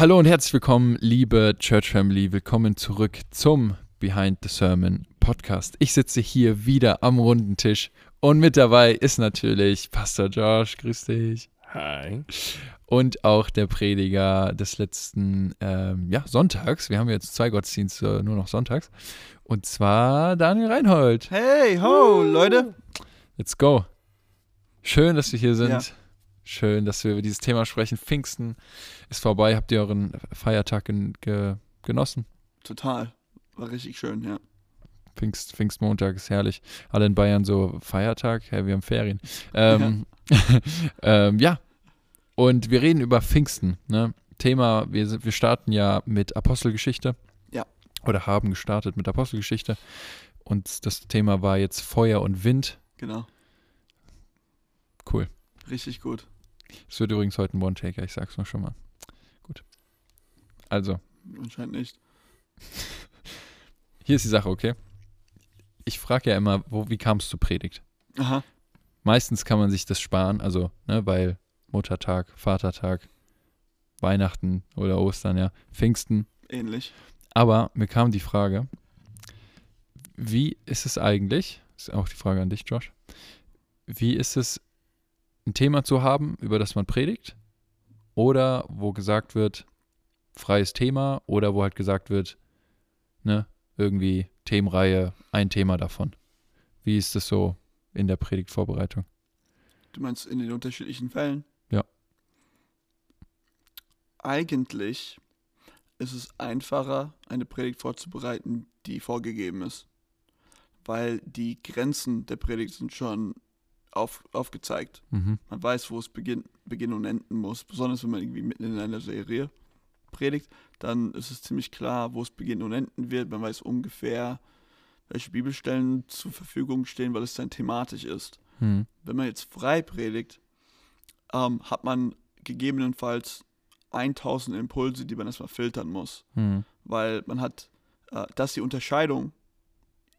Hallo und herzlich willkommen, liebe Church Family. Willkommen zurück zum Behind the Sermon Podcast. Ich sitze hier wieder am runden Tisch und mit dabei ist natürlich Pastor Josh. Grüß dich. Hi. Und auch der Prediger des letzten ähm, ja, Sonntags. Wir haben jetzt zwei Gottesdienste nur noch sonntags. Und zwar Daniel Reinhold. Hey, ho, Leute. Let's go. Schön, dass wir hier sind. Ja. Schön, dass wir über dieses Thema sprechen. Pfingsten ist vorbei. Habt ihr euren Feiertag gen ge genossen? Total. War richtig schön, ja. Pfingst, Pfingstmontag ist herrlich. Alle in Bayern so Feiertag, ja, wir haben Ferien. Ähm, ähm, ja. Und wir reden über Pfingsten. Ne? Thema, wir, sind- wir starten ja mit Apostelgeschichte. Ja. Oder haben gestartet mit Apostelgeschichte. Und das Thema war jetzt Feuer und Wind. Genau. Cool. Richtig gut. Es wird übrigens heute ein One-Taker, ich sag's nur schon mal. Gut. Also, Anscheinend nicht. hier ist die Sache, okay? Ich frage ja immer, wo, wie kam es zur Predigt? Aha. Meistens kann man sich das sparen, also, ne, weil Muttertag, Vatertag, Weihnachten oder Ostern, ja, Pfingsten. Ähnlich. Aber mir kam die Frage, wie ist es eigentlich, ist auch die Frage an dich, Josh, wie ist es, ein Thema zu haben, über das man predigt, oder wo gesagt wird, freies Thema, oder wo halt gesagt wird, ne, irgendwie Themenreihe, ein Thema davon. Wie ist es so in der Predigtvorbereitung? Du meinst in den unterschiedlichen Fällen? Ja. Eigentlich ist es einfacher, eine Predigt vorzubereiten, die vorgegeben ist. Weil die Grenzen der Predigt sind schon auf, aufgezeigt. Mhm. Man weiß, wo es beginn, beginnen und enden muss. Besonders wenn man irgendwie mitten in einer Serie predigt, dann ist es ziemlich klar, wo es beginnen und enden wird. Man weiß ungefähr, welche Bibelstellen zur Verfügung stehen, weil es dann thematisch ist. Mhm. Wenn man jetzt frei predigt, ähm, hat man gegebenenfalls 1000 Impulse, die man erstmal filtern muss. Mhm. Weil man hat, äh, das ist die Unterscheidung,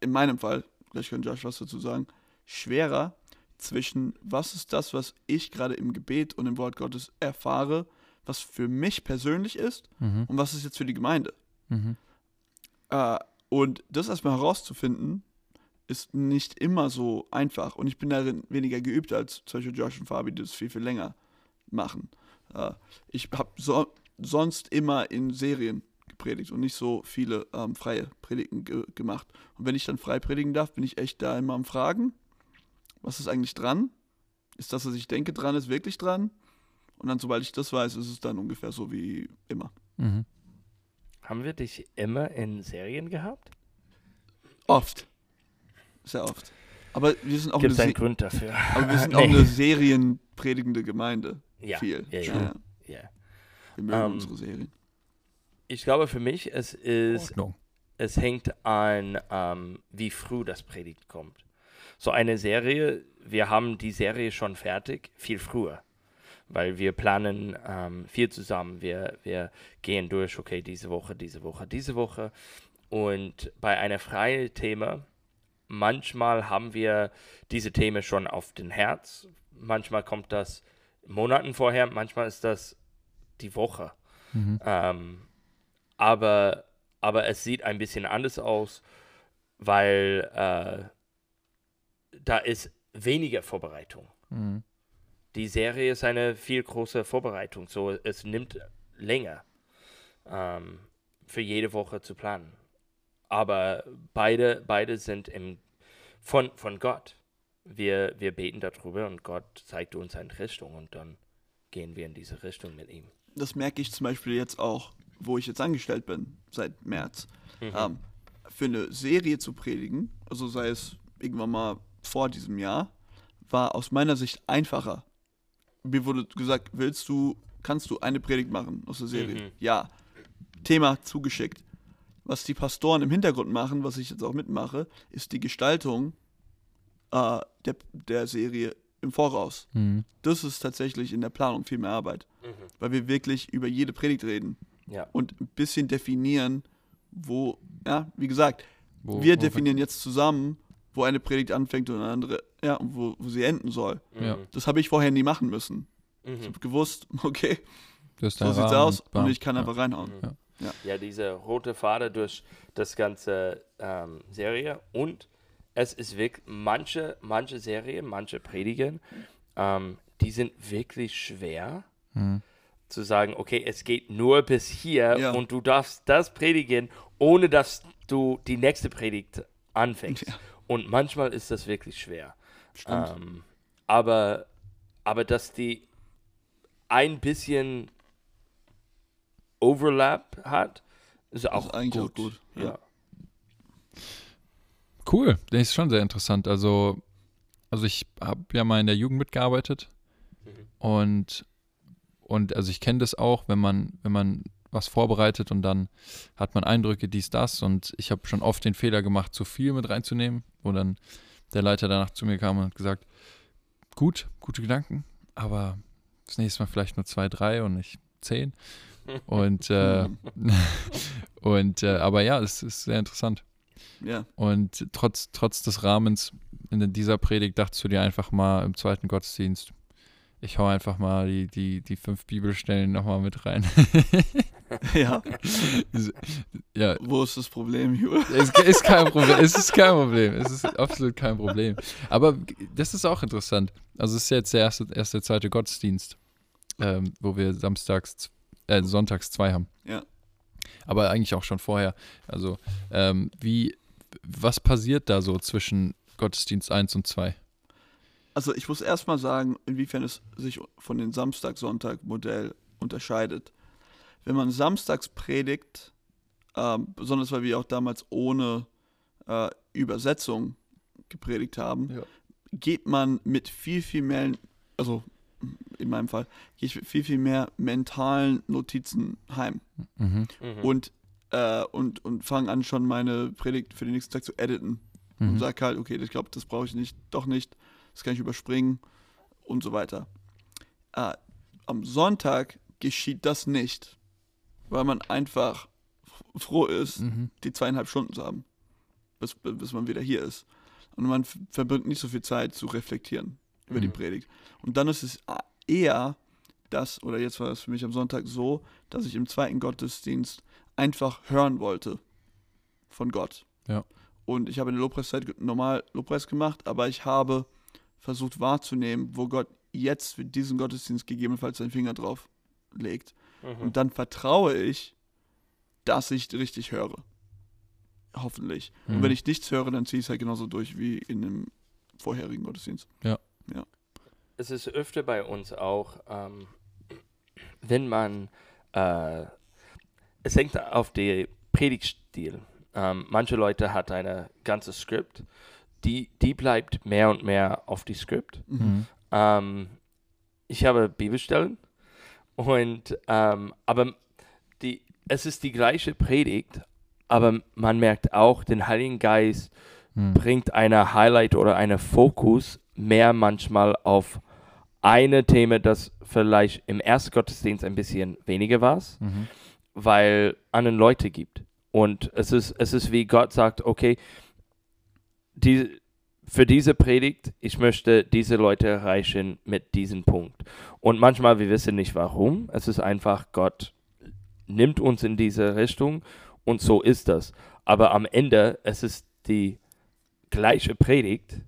in meinem Fall, vielleicht kann Josh was dazu sagen, schwerer zwischen, was ist das, was ich gerade im Gebet und im Wort Gottes erfahre, was für mich persönlich ist Mhm. und was ist jetzt für die Gemeinde. Mhm. Äh, und das erstmal herauszufinden, ist nicht immer so einfach. Und ich bin darin weniger geübt als zum Beispiel Josh und Fabi, die das viel, viel länger machen. Äh, ich habe so, sonst immer in Serien gepredigt und nicht so viele ähm, freie Predigten ge gemacht. Und wenn ich dann frei predigen darf, bin ich echt da immer am Fragen, was ist eigentlich dran? Ist das, was ich denke, dran, ist wirklich dran? Und dann, sobald ich das weiß, ist es dann ungefähr so wie immer. Mhm. Haben wir dich immer in Serien gehabt? Oft. Sehr oft. Aber wir sind auch Gibt es eine einen Se- Grund dafür? Aber wir sind Nee. auch eine serienpredigende Gemeinde. Ja, Viel. ja, ja. ja. Wir mögen Ähm, unsere Serien. Ich glaube für mich, es ist, Ordnung. es hängt an, ähm, wie früh das Predigt kommt. So eine Serie, wir haben die Serie schon fertig, viel früher. Weil wir planen ähm, viel zusammen. Wir, wir gehen durch, okay, diese Woche, diese Woche, diese Woche. Und bei einer freien Thema, manchmal haben wir diese Themen schon auf den Herz. Manchmal kommt das Monaten vorher, manchmal ist das die Woche. Mhm. Ähm, aber, aber es sieht ein bisschen anders aus, weil äh, da ist weniger Vorbereitung. Mhm. Die Serie ist eine viel große Vorbereitung, so es nimmt länger ähm, für jede Woche zu planen. Aber beide, beide sind im, von, von Gott. Wir, wir beten darüber und Gott zeigt uns eine Richtung und dann gehen wir in diese Richtung mit ihm. Das merke ich zum Beispiel jetzt auch, wo ich jetzt angestellt bin, seit März. Mhm. Ähm, für eine Serie zu predigen, also sei es irgendwann mal vor diesem Jahr, war aus meiner Sicht einfacher. Mir wurde gesagt, willst du, kannst du eine Predigt machen aus der Serie? Mhm. Ja. Thema zugeschickt. Was die Pastoren im Hintergrund machen, was ich jetzt auch mitmache, ist die Gestaltung äh, der, der Serie im Voraus. Mhm. Das ist tatsächlich in der Planung viel mehr Arbeit, weil wir wirklich über jede Predigt reden Ja. und ein bisschen definieren, wo, ja, wie gesagt, Wo- wir wo- definieren jetzt zusammen, wo eine Predigt anfängt und eine andere, ja, und wo, wo sie enden soll. Ja. Das habe ich vorher nie machen müssen. Ich Mhm. habe gewusst, okay, Das So sieht's Rahmen aus und bam. ich kann ja. einfach reinhauen. Mhm. Ja, diese rote Faden durch das ganze ähm, Serie und es ist wirklich manche, manche Serien, manche Predigen, ähm, die sind wirklich schwer Mhm. zu sagen, okay, es geht nur bis hier Ja. und du darfst das predigen, ohne dass du die nächste Predigt anfängst. Und manchmal ist das wirklich schwer. Stimmt. Ähm, aber, aber dass die ein bisschen Overlap hat, ist auch ist eigentlich gut. auch gut, ja. Ja. Cool, das ist schon sehr interessant. Also, also ich habe ja mal in der Jugend mitgearbeitet Mhm. und, und also ich kenne das auch, wenn man, wenn man was vorbereitet und dann hat man Eindrücke, dies, das und ich habe schon oft den Fehler gemacht, zu viel mit reinzunehmen, wo dann der Leiter danach zu mir kam und hat gesagt, gut, gute Gedanken, aber das nächste Mal vielleicht nur zwei, drei und nicht zehn. Und, äh, und äh, aber ja, es ist sehr interessant. Ja, Und trotz, trotz des Rahmens in dieser Predigt dachtest du dir einfach mal im zweiten Gottesdienst, ich hau einfach mal die, die, die fünf Bibelstellen nochmal mit rein. ja. ja, Wo ist das Problem, Jule? es ist kein Problem. Es ist kein Problem. Es ist absolut kein Problem. Aber das ist auch interessant. Also es ist jetzt der erste, erste zweite Gottesdienst, ähm, wo wir samstags, äh, sonntags zwei haben. Ja. Aber eigentlich auch schon vorher. Also ähm, wie, was passiert da so zwischen Gottesdienst 1 und 2? Also ich muss erstmal sagen, inwiefern es sich von dem Samstag-Sonntag-Modell unterscheidet. Wenn man samstags predigt, ähm, besonders weil wir auch damals ohne äh, Übersetzung gepredigt haben, Ja. geht man mit viel, viel mehr, also in meinem Fall, gehe ich mit viel, viel mehr mentalen Notizen heim Mhm. Mhm. und, äh, und, und fange an, schon meine Predigt für den nächsten Tag zu editen und Mhm. sag halt, okay, ich glaube, das brauche ich nicht, doch nicht, das kann ich überspringen und so weiter. Äh, am Sonntag geschieht das nicht, weil man einfach froh ist, Mhm. die zweieinhalb Stunden zu haben, bis, bis man wieder hier ist. Und man verbringt nicht so viel Zeit zu reflektieren über die Mhm. Predigt. Und dann ist es eher das, oder jetzt war es für mich am Sonntag so, dass ich im zweiten Gottesdienst einfach hören wollte von Gott. Ja. Und ich habe in der Lobpreiszeit normal Lobpreis gemacht, aber ich habe versucht wahrzunehmen, wo Gott jetzt für diesen Gottesdienst gegebenenfalls seinen Finger drauf legt. Mhm. Und dann vertraue ich, dass ich richtig höre. Hoffentlich. Und Mhm. wenn ich nichts höre, dann ziehe ich es halt genauso durch wie in dem vorherigen Gottesdienst. es ist öfter bei uns auch, ähm, wenn man, äh, es hängt auf den Predigtstil. Ähm, manche Leute hat eine ganze Skript, die, die bleibt mehr und mehr auf die Skript. Mhm. Ähm, ich habe Bibelstellen und ähm, aber die, es ist die gleiche Predigt, aber man merkt auch, den Heiligen Geist Mhm. bringt eine Highlight oder eine Fokus mehr manchmal auf eine Thema, das vielleicht im ersten Gottesdienst ein bisschen weniger war, Mhm. weil anderen Leute gibt. Und es ist, es ist wie Gott sagt, okay, die, für diese Predigt, ich möchte diese Leute erreichen mit diesem Punkt. Und manchmal, wir wissen nicht warum. Es ist einfach, Gott nimmt uns in diese Richtung und so ist das. Aber am Ende, es ist die gleiche Predigt,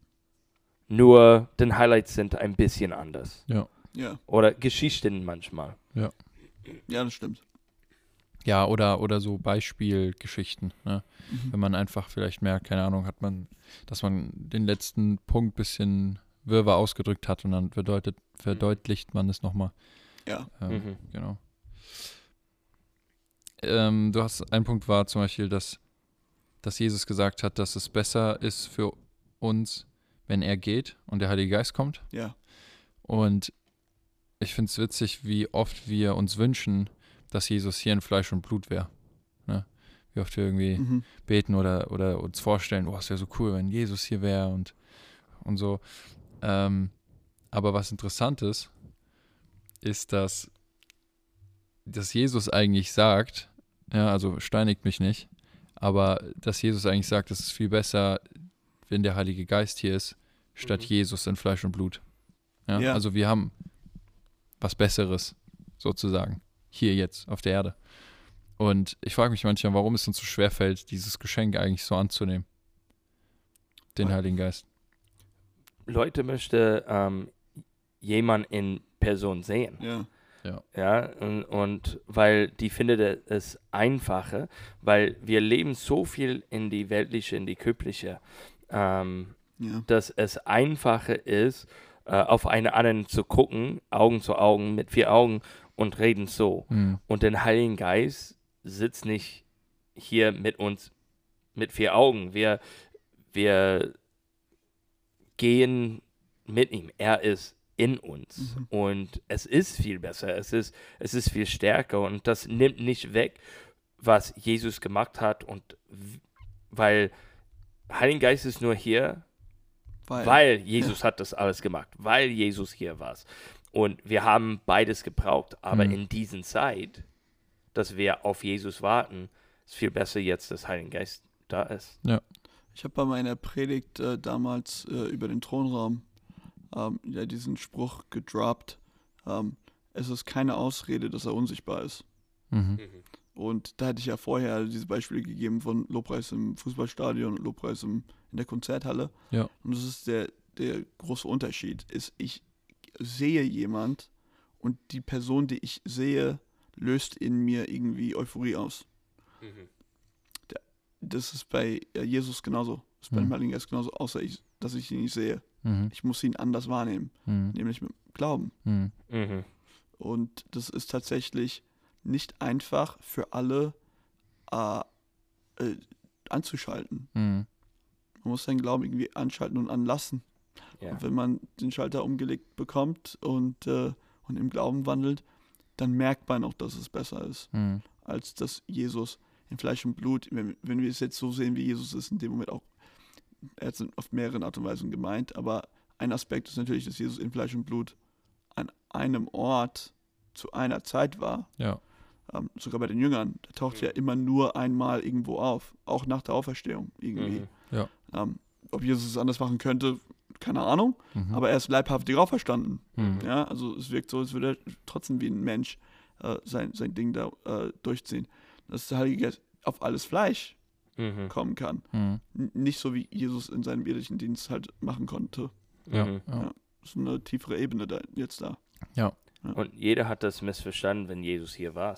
nur den Highlights sind ein bisschen anders. Ja, Oder Geschichten manchmal. ja, das stimmt. Ja, oder, oder so Beispielgeschichten, ne? Mhm. Wenn man einfach vielleicht merkt, keine Ahnung, hat man, dass man den letzten Punkt bisschen wirrwarr ausgedrückt hat und dann bedeutet, verdeutlicht man es nochmal. Ja, Ähm, Mhm. Genau. Ähm, du hast, ein Punkt war zum Beispiel, dass, dass Jesus gesagt hat, dass es besser ist für uns, wenn er geht und der Heilige Geist kommt. ja, Und ich finde es witzig, wie oft wir uns wünschen, dass Jesus hier in Fleisch und Blut wäre. Ne? Wie oft wir irgendwie mhm. beten oder, oder uns vorstellen, oh, es wäre so cool, wenn Jesus hier wäre und, und so. Ähm, aber was interessant ist, ist, dass, dass Jesus eigentlich sagt, ja, also steinigt mich nicht, aber dass Jesus eigentlich sagt, es ist viel besser, wenn der Heilige Geist hier ist, statt Mhm. Jesus in Fleisch und Blut. Ja? Ja. Also wir haben was Besseres, sozusagen. Hier jetzt auf der Erde. Und ich frage mich manchmal, warum es uns so schwer fällt, dieses Geschenk eigentlich so anzunehmen. Den Heiligen Geist. Leute möchten ähm, jemanden in Person sehen. Ja. Ja, und, und weil die findet es einfacher, weil wir leben so viel in die weltliche, in die köpliche, ähm, Ja. dass es einfacher ist, äh, auf einen anderen zu gucken, Augen zu Augen, mit vier Augen und reden so. Hm. Und der Heilige Geist sitzt nicht hier mit uns mit vier Augen. Wir, wir gehen mit ihm. Er ist in uns. Mhm. Und es ist viel besser. Es ist, es ist viel stärker. Und das nimmt nicht weg, was Jesus gemacht hat. Und weil Heiligen Geist ist nur hier, Weil, weil Jesus hat das alles gemacht, weil Jesus hier war. Und wir haben beides gebraucht, aber Mhm. in diesen Zeit, dass wir auf Jesus warten, ist viel besser jetzt, dass Heiligen Geist da ist. Ich habe bei meiner Predigt äh, damals äh, über den Thronraum ähm, ja, diesen Spruch gedroppt. Ähm, es ist keine Ausrede, dass er unsichtbar ist. Mhm. Und da hatte ich ja vorher diese Beispiele gegeben von Lobpreis im Fußballstadion und Lobpreis im, in der Konzerthalle. Ja. Und das ist der, der große Unterschied. Ist, ich sehe jemand und die Person, die ich sehe, löst in mir irgendwie Euphorie aus. Das ist bei Jesus genauso. Das ist bei Mhm. dem Heiligen Geist genauso, außer ich, dass ich ihn nicht sehe. Mhm. Ich muss ihn anders wahrnehmen, Mhm. nämlich mit Glauben. Mhm. Mhm. Und das ist tatsächlich nicht einfach für alle äh, äh, anzuschalten. Mhm. Man muss seinen Glauben irgendwie anschalten und anlassen. Ja. Und wenn man den Schalter umgelegt bekommt und, äh, und im Glauben wandelt, dann merkt man auch, dass es besser ist, Mhm. als dass Jesus in Fleisch und Blut, wenn, wenn wir es jetzt so sehen, wie Jesus ist, in dem Moment auch, er hat es auf mehreren Art und Weisen gemeint, aber ein Aspekt ist natürlich, dass Jesus in Fleisch und Blut an einem Ort zu einer Zeit war, Ja. ähm, sogar bei den Jüngern, der taucht ja immer nur einmal irgendwo auf, auch nach der Auferstehung irgendwie. Mhm. Ähm, ob Jesus es anders machen könnte, keine Ahnung, Mhm. aber er ist leibhaftig auferstanden. Mhm. Ja, also es wirkt so, als würde er trotzdem wie ein Mensch äh, sein, sein Ding da äh, durchziehen. Dass der Heilige Geist auf alles Fleisch Mhm. kommen kann. Mhm. Nicht so wie Jesus in seinem irdischen Dienst halt machen konnte. Ja. Mhm. Ja. Das ist eine tiefere Ebene da, jetzt da. Und jeder hat das missverstanden, wenn Jesus hier war.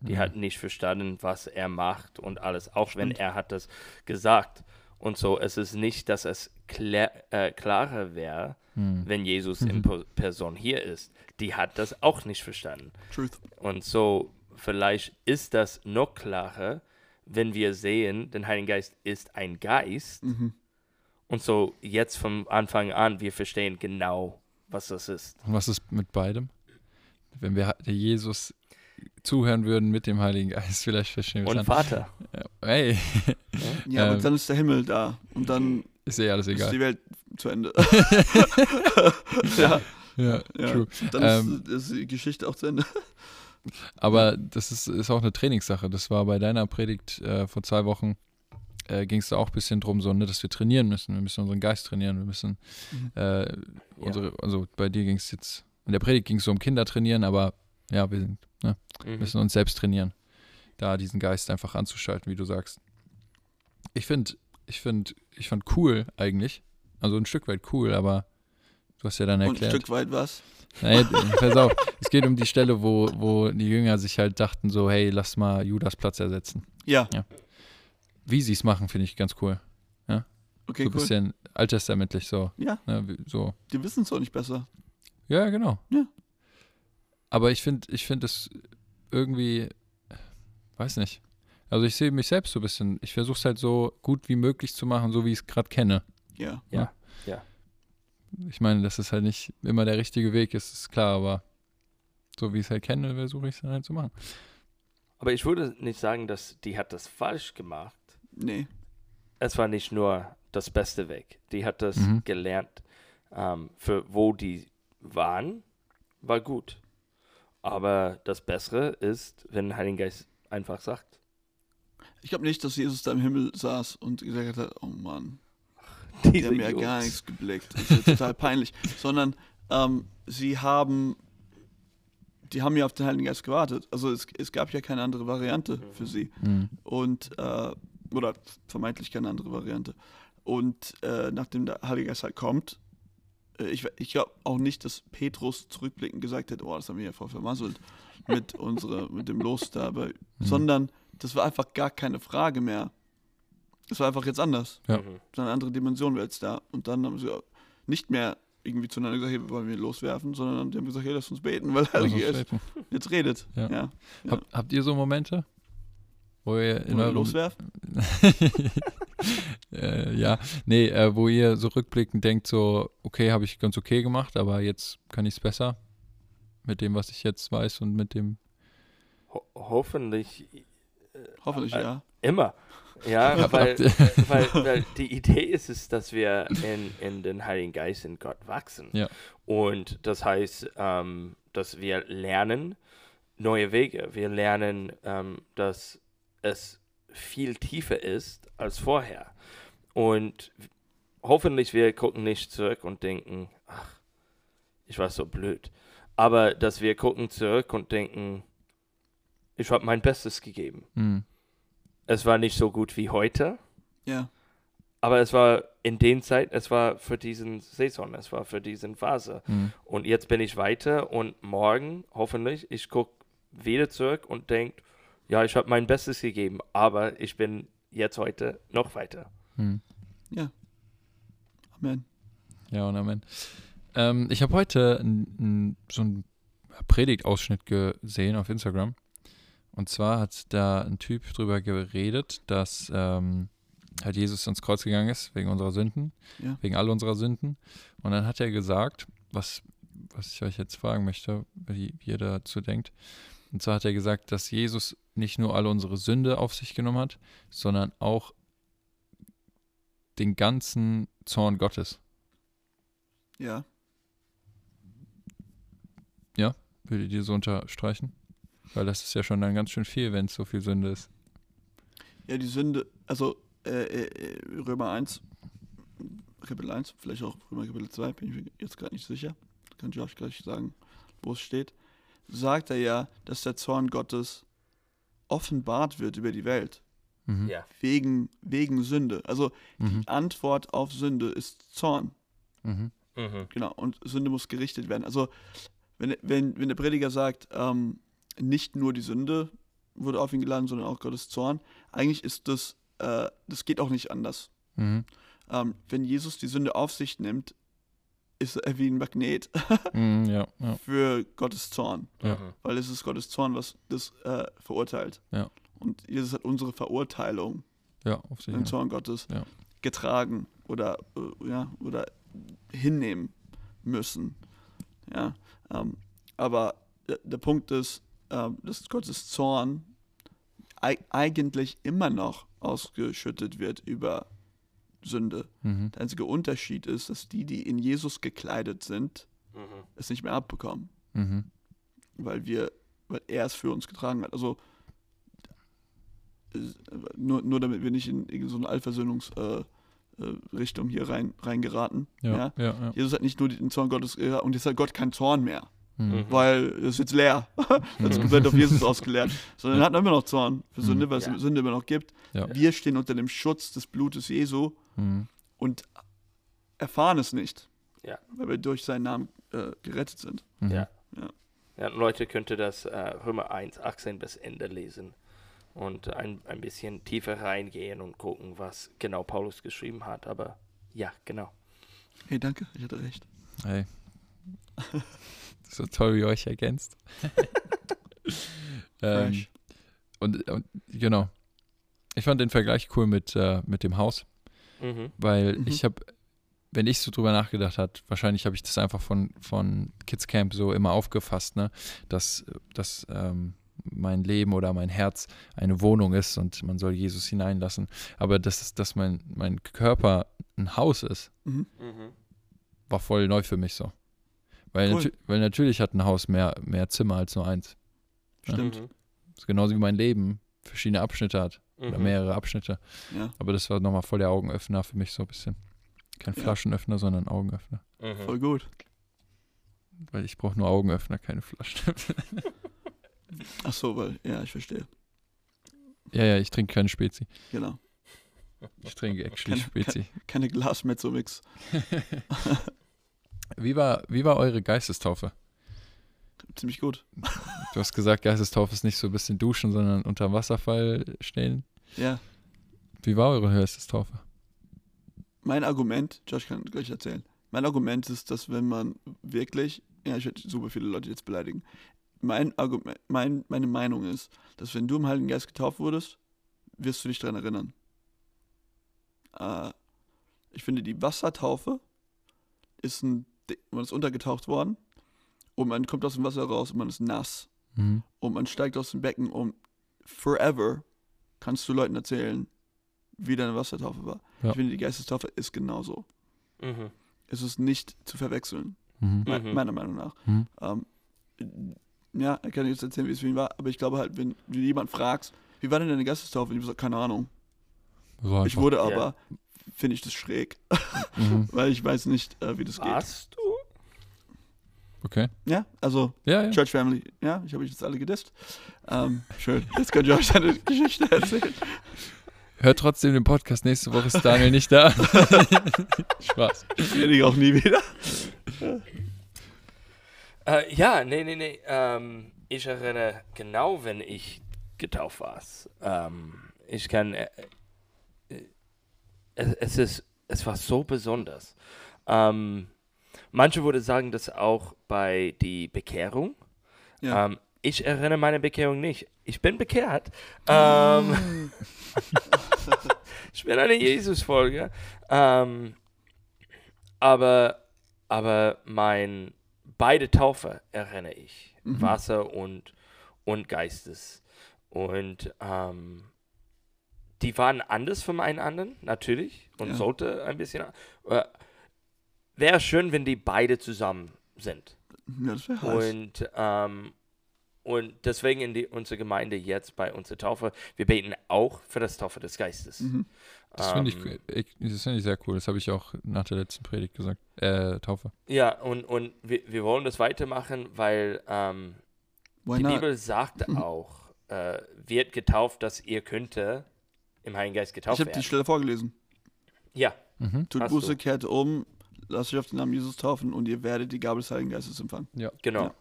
Die Mhm. hat nicht verstanden, was er macht und alles, auch wenn er hat das gesagt. Und so, es ist nicht, dass es klär, äh, klarer wäre, Mhm. wenn Jesus Mhm. in Po- Person hier ist. Die hat das auch nicht verstanden. Truth. Und so, vielleicht ist das noch klarer, wenn wir sehen, der Heilige Geist ist ein Geist. Mhm. Und so, jetzt vom Anfang an, wir verstehen genau, was das ist. Und was ist mit beidem? Wenn wir der Jesus zuhören würden mit dem Heiligen Geist, vielleicht verstehen wir Und es dann. Vater. Hey, Ja, aber Ähm, dann ist der Himmel da und dann ist eh alles ist egal. die Welt zu Ende. ja, Ja, ja. true. Dann Ähm, ist, ist die Geschichte auch zu Ende. Aber das ist, ist auch eine Trainingssache. Das war bei deiner Predigt äh, vor zwei Wochen, äh, ging es da auch ein bisschen drum, so, ne, dass wir trainieren müssen. Wir müssen unseren Geist trainieren. Wir müssen, Mhm. äh, unsere, also bei dir ging es jetzt, in der Predigt ging es so um Kinder trainieren, aber ja, wir sind, Mhm. müssen uns selbst trainieren, da diesen Geist einfach anzuschalten, wie du sagst. Ich finde, ich finde, ich fand cool eigentlich, also ein Stück weit cool, aber du hast ja dann Und ein erklärt. Stück weit was. Nee, pass auf, es geht um die Stelle, wo, wo die Jünger sich halt dachten, so, hey, lass mal Judas Platz ersetzen. Ja, Wie sie es machen, finde ich ganz cool. okay, so ein cool. bisschen alttestamentlich so. Ja, Ne, so. die wissen es auch nicht besser. Ja, genau. Ja. Aber ich finde, ich finde es irgendwie, weiß nicht. Also ich sehe mich selbst so ein bisschen, ich versuche es halt so gut wie möglich zu machen, so wie ich es gerade kenne. Ja. Ja, ja. Ich meine, dass es halt nicht immer der richtige Weg ist, ist klar, aber so wie ich es halt kenne, versuche ich es dann halt zu machen. Aber ich würde nicht sagen, dass die hat das falsch gemacht. Nee. Es war nicht nur das beste Weg. Die hat das Mhm. gelernt, ähm, für wo die waren, war gut. Aber das Bessere ist, wenn der Heilige Geist einfach sagt. Ich glaube nicht, dass Jesus da im Himmel saß und gesagt hat, oh Mann, die Diese haben ja gar nichts geblickt. Das ist ja total peinlich. Sondern ähm, sie haben die haben ja auf den Heiligen Geist gewartet. Also es, es gab ja keine andere Variante für sie. Mhm. Und, äh, oder vermeintlich keine andere Variante. Und äh, nachdem der Heilige Geist halt kommt, äh, ich, ich glaube auch nicht, dass Petrus zurückblickend gesagt hätte, oh, das haben wir ja voll vermasselt mit, unsere, mit dem Los da, aber, sondern das war einfach gar keine Frage mehr. Es war einfach jetzt anders. Ja. Mhm. War eine andere Dimension war jetzt da. Und dann haben sie nicht mehr irgendwie zueinander gesagt, hey, wollen wir loswerfen, sondern die haben gesagt, hey, lass uns beten, weil Heilige Geist später. jetzt redet. Ja. Ja. Ja. Hab, habt ihr so Momente, wo ihr in Wollen wir eurem loswerfen? äh, ja, nee, äh, wo ihr so rückblickend denkt, so, okay, habe ich ganz okay gemacht, aber jetzt kann ich es besser mit dem, was ich jetzt weiß und mit dem. Ho hoffentlich Hoffentlich, Äh, ja. immer. Ja, weil, weil, weil die Idee ist es, dass wir in, in den Heiligen Geist in Gott wachsen. Ja. Und das heißt, ähm, dass wir lernen neue Wege. Wir lernen, ähm, dass es viel tiefer ist als vorher. Und hoffentlich wir gucken nicht zurück und denken, ach, ich war so blöd. Aber dass wir gucken zurück und denken, ich habe mein Bestes gegeben. Hm, Es war nicht so gut wie heute, Ja. aber es war in den Zeit, es war für diesen Saison, es war für diesen Phase. hm, Und jetzt bin ich weiter und morgen, hoffentlich, ich gucke wieder zurück und denke, ja, ich habe mein Bestes gegeben, aber ich bin jetzt heute noch weiter. hm. Amen. Ja, und Amen. Ähm, ich habe heute n, n, so einen Predigtausschnitt gesehen auf Instagram. Und zwar hat da ein Typ drüber geredet, dass ähm, halt Jesus ans Kreuz gegangen ist, wegen unserer Sünden, Ja. wegen all unserer Sünden. Und dann hat er gesagt, was, was ich euch jetzt fragen möchte, wie, wie ihr dazu denkt. Und zwar hat er gesagt, dass Jesus nicht nur alle unsere Sünde auf sich genommen hat, sondern auch den ganzen Zorn Gottes. Ja. Würdet ihr so unterstreichen? Weil das ist ja schon dann ganz schön viel, wenn es so viel Sünde ist. Ja, die Sünde, also äh, äh, Römer 1, Kapitel 1, vielleicht auch Römer Kapitel 2, bin ich mir jetzt gerade nicht sicher. Kann ich euch gleich sagen, wo es steht. Sagt er ja, dass der Zorn Gottes offenbart wird über die Welt. Mhm. Ja. Wegen, wegen Sünde. Also Mhm. die Antwort auf Sünde ist Zorn. Mhm. Mhm. Genau. Und Sünde muss gerichtet werden. Also wenn, wenn, wenn der Prediger sagt, ähm, nicht nur die Sünde wurde auf ihn geladen, sondern auch Gottes Zorn, eigentlich ist das, äh, das geht auch nicht anders. Mhm. Ähm, wenn Jesus die Sünde auf sich nimmt, ist er wie ein Magnet Mhm. Ja, ja. für Gottes Zorn. Ja. Weil es ist Gottes Zorn, was das äh, verurteilt. Und Jesus hat unsere Verurteilung, auf den Zorn Gottes, getragen oder, äh, ja, oder hinnehmen müssen. Ja, ähm, aber der Punkt ist, ähm, dass Gottes Zorn ei eigentlich immer noch ausgeschüttet wird über Sünde. Mhm. Der einzige Unterschied ist, dass die, die in Jesus gekleidet sind, Mhm. es nicht mehr abbekommen, Mhm. weil wir, weil er es für uns getragen hat. Also äh, nur, nur damit wir nicht in irgendeine Allversöhnungsrichtung äh, äh, hier rein, reingeraten. Ja, Ja? ja, ja. Jesus hat nicht nur den Zorn Gottes gehabt und jetzt hat Gott keinen Zorn mehr, Mhm. Mhm. weil es ist jetzt leer. das ist Mhm. komplett auf Jesus ausgeleert. Sondern er hat immer noch Zorn für Sünde, weil es Ja. Sünde immer noch gibt. Ja. Wir stehen unter dem Schutz des Blutes Jesu Mhm. und erfahren es nicht, Ja. weil wir durch seinen Namen äh, gerettet sind. Mhm. Ja. Ja. Leute könnte das äh, Römer 1, 18 bis Ende lesen und ein, ein bisschen tiefer reingehen und gucken, was genau Paulus geschrieben hat. Aber ja, genau. Hey, danke, ich hatte recht. Hey. so toll, wie ihr euch ergänzt. ähm, und, und genau. Ich fand den Vergleich cool mit, äh, mit dem Haus, Mhm. weil Mhm. ich habe, wenn ich so drüber nachgedacht hat, wahrscheinlich habe ich das einfach von, von Kids Camp so immer aufgefasst, ne, dass, dass ähm, mein Leben oder mein Herz eine Wohnung ist und man soll Jesus hineinlassen. Aber dass, es- dass mein, mein Körper ein Haus ist, Mhm. Mhm. war voll neu für mich so. Weil, Cool. natü weil natürlich hat ein Haus mehr, mehr Zimmer als nur eins. Ja. Stimmt. Mhm. Das ist genauso wie mein Leben verschiedene Abschnitte hat oder Mhm. mehrere Abschnitte. Ja, Aber das war nochmal voll der Augenöffner für mich so ein bisschen. Kein Ja. Flaschenöffner, sondern Augenöffner. Mhm. voll gut. Weil ich brauche nur Augenöffner, keine Flaschen. Ach so, weil, ja, ich verstehe. ja, ja, ich trinke keine Spezi. Genau. Ich trinke actually Keine- Spezi. Keine Glas-Mezzo-Mix. Wie war, wie war eure Geistestaufe? Ziemlich gut. Du hast gesagt, Geistestaufe ist nicht so ein bisschen duschen, sondern unter Wasserfall stehen. Ja. Wie war eure Geistestaufe? Mein Argument, Josh kann gleich erzählen. Mein Argument ist, dass wenn man wirklich, ja, ich werde super viele Leute jetzt beleidigen. Mein Argument, mein, meine Meinung ist, dass wenn du im Heiligen Geist getauft wurdest, wirst du dich daran erinnern. Äh, ich finde, die Wassertaufe ist ein, man ist untergetaucht worden und man kommt aus dem Wasser raus und man ist nass Mhm. und man steigt aus dem Becken und forever kannst du Leuten erzählen, wie deine Wassertaufe war. Ja. Ich finde, die Geistestaufe ist genauso. Mhm. Es ist nicht zu verwechseln, Mhm. me Mhm. meiner Meinung nach. Mhm. Ähm, ja, ich kann jetzt erzählen, wie es für ihn war, aber ich glaube halt, wenn du jemand fragst, wie war denn deine Geistestaufe? Und ich sage, keine Ahnung. War Ich wurde Ja. Finde ich das schräg, Mhm. weil ich weiß nicht, äh, wie das geht. Warst du? Okay. Ja, also Ja, ja. Church Family, ja, ich habe euch jetzt alle gedisst. Ähm, schön, jetzt kann Josh seine Geschichte erzählen. Hört trotzdem den Podcast. Nächste Woche ist Daniel nicht da. Spaß. Ich auch nie wieder. Äh, ja, nee, nee, nee. Ähm, ich erinnere genau, wenn ich getauft war. Ähm, ich kann. Es, es, ist, es war so besonders. Ähm, manche würden sagen, dass auch bei die Bekehrung. Ja. Ähm, ich erinnere meine Bekehrung nicht. Ich bin bekehrt. Ähm, ich bin eine Jesus-Folge. Ähm, aber, aber mein beide Taufe erinnere ich. Mhm. Wasser und, und Geistes. Und ähm, die waren anders von einen anderen, natürlich. Und Ja. sollte ein bisschen. Äh, Wäre schön, wenn die beide zusammen sind. Ja, das wäre heiß. Und, ähm, und deswegen in die, unsere Gemeinde jetzt bei unserer Taufe, wir beten auch für das Taufe des Geistes. Mhm. Das finde ich, Ähm, ich, das finde ich sehr cool. Das habe ich auch nach der letzten Predigt gesagt. Äh, Taufe. Ja, und, und wir, wir wollen das weitermachen, weil ähm, die not? Bibel sagt Mhm. auch, äh, wird getauft, dass ihr könnte im Heiligen Geist Ich getauft habe die werden. Stelle vorgelesen. Ja, Mhm. Tut Hast Buße, du. kehrt um, lasst euch auf den Namen Jesus taufen und ihr werdet die Gabe des Heiligen Geistes empfangen. genau.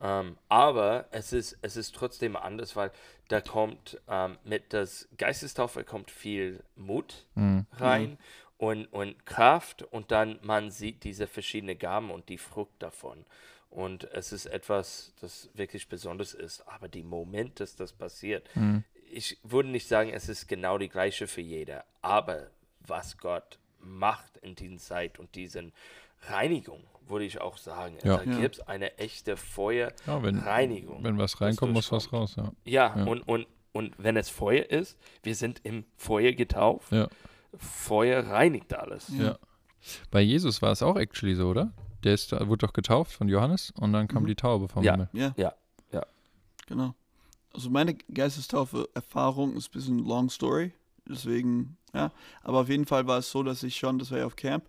Ähm, aber es ist, es ist trotzdem anders, weil da kommt ähm, mit das Geistestaufe kommt viel Mut Mhm. rein und, und Kraft und dann man sieht diese verschiedenen Gaben und die Frucht davon. Und es ist etwas, das wirklich besonders ist. Aber die Moment, dass das passiert, Mhm. Ich würde nicht sagen, es ist genau die gleiche für jeder. Aber was Gott macht in dieser Zeit und diesen Reinigung, würde ich auch sagen. Ja. Da gibt es eine echte Ja, wenn, Feuerreinigung. wenn was reinkommt, muss was raus. Ja. Ja, Ja. Und, und, und wenn es Feuer ist, wir sind im Feuer getauft. Ja. Feuer reinigt alles. Bei Jesus war es auch actually so, oder? Der ist, wurde doch getauft von Johannes und dann kam Mhm. die Taube vom Ja. Himmel. Ja. Ja, ja. Genau. Also meine Geistestaufe-Erfahrung ist ein bisschen long story, deswegen, ja. Aber auf jeden Fall war es so, dass ich schon, das war ja auf Camp,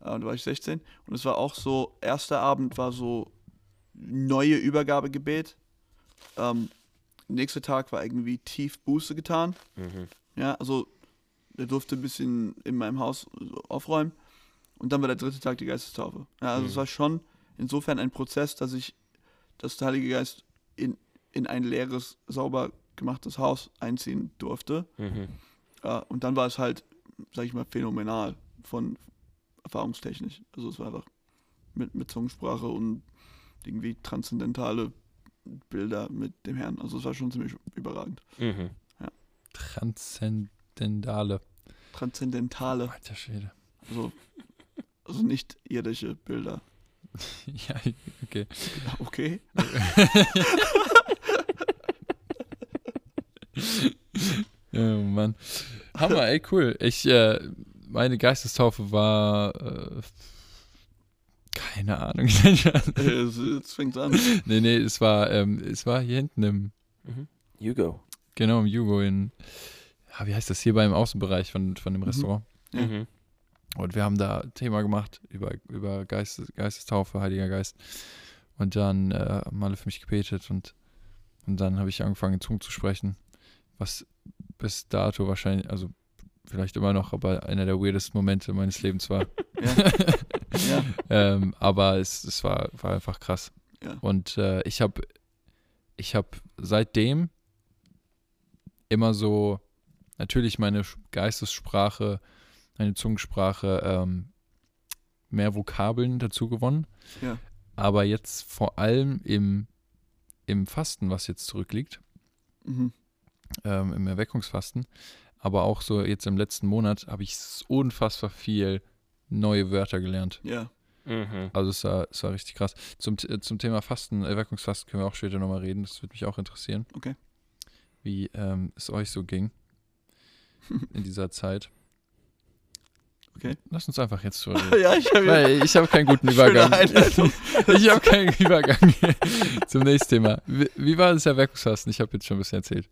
äh, da war ich 16, und es war auch so, erster Abend war so neue Übergabegebet. Ähm, nächster Tag war irgendwie tief Buße getan. Mhm. Ja, also der durfte ein bisschen in meinem Haus so aufräumen. Und dann war der dritte Tag die Geistestaufe. Ja, also es Mhm. war schon insofern ein Prozess, dass ich, dass der Heilige Geist in, in ein leeres, sauber gemachtes Haus einziehen durfte. Mhm. Ja, und dann war es halt, sag ich mal, phänomenal von erfahrungstechnisch. Also es war einfach mit, mit Zungensprache und irgendwie transzendentale Bilder mit dem Herrn. Also es war schon ziemlich überragend. Mhm. Transzendentale. Transzendentale, Alter Schwede. also, also nicht irdische Bilder. ja, okay. Ja, okay. Oh Mann. Hammer, ey, cool. Ich, äh, meine Geistestaufe war, äh, keine Ahnung. Jetzt, fängt's an. nee, nee, es war, ähm, es war hier hinten im, Mhm. Hugo. genau im Jugo in, ja, wie heißt das hier beim Außenbereich von, von dem Mhm. Restaurant. Mhm. Und wir haben da Thema gemacht über, über Geistes, Geistestaufe, Heiliger Geist. Und dann äh, haben alle für mich gebetet und, und dann habe ich angefangen, in Zungen zu sprechen, was bis dato wahrscheinlich, also vielleicht immer noch, aber einer der weirdesten Momente meines Lebens war. Ja. ähm, aber es, es war, war einfach krass. Ja. Und äh, ich habe ich habe seitdem immer so natürlich meine Geistessprache, meine Zungensprache, ähm, mehr Vokabeln dazu gewonnen. Ja. Aber jetzt vor allem im, im Fasten, was jetzt zurückliegt, Mhm. Ähm, im Erweckungsfasten, aber auch so jetzt im letzten Monat habe ich unfassbar viel neue Wörter gelernt. Ja. Mhm. Also es war, es war richtig krass. Zum, äh, zum Thema Fasten, Erweckungsfasten können wir auch später nochmal reden. Das würde mich auch interessieren. Okay. Wie ähm, es euch so ging in dieser Zeit. Okay. Lass uns einfach jetzt drüber reden. ja, ich habe Weil ich habe keinen guten Übergang. Ich habe keinen Übergang zum nächsten Thema. Wie, wie war das Erweckungsfasten? Ich habe jetzt schon ein bisschen erzählt.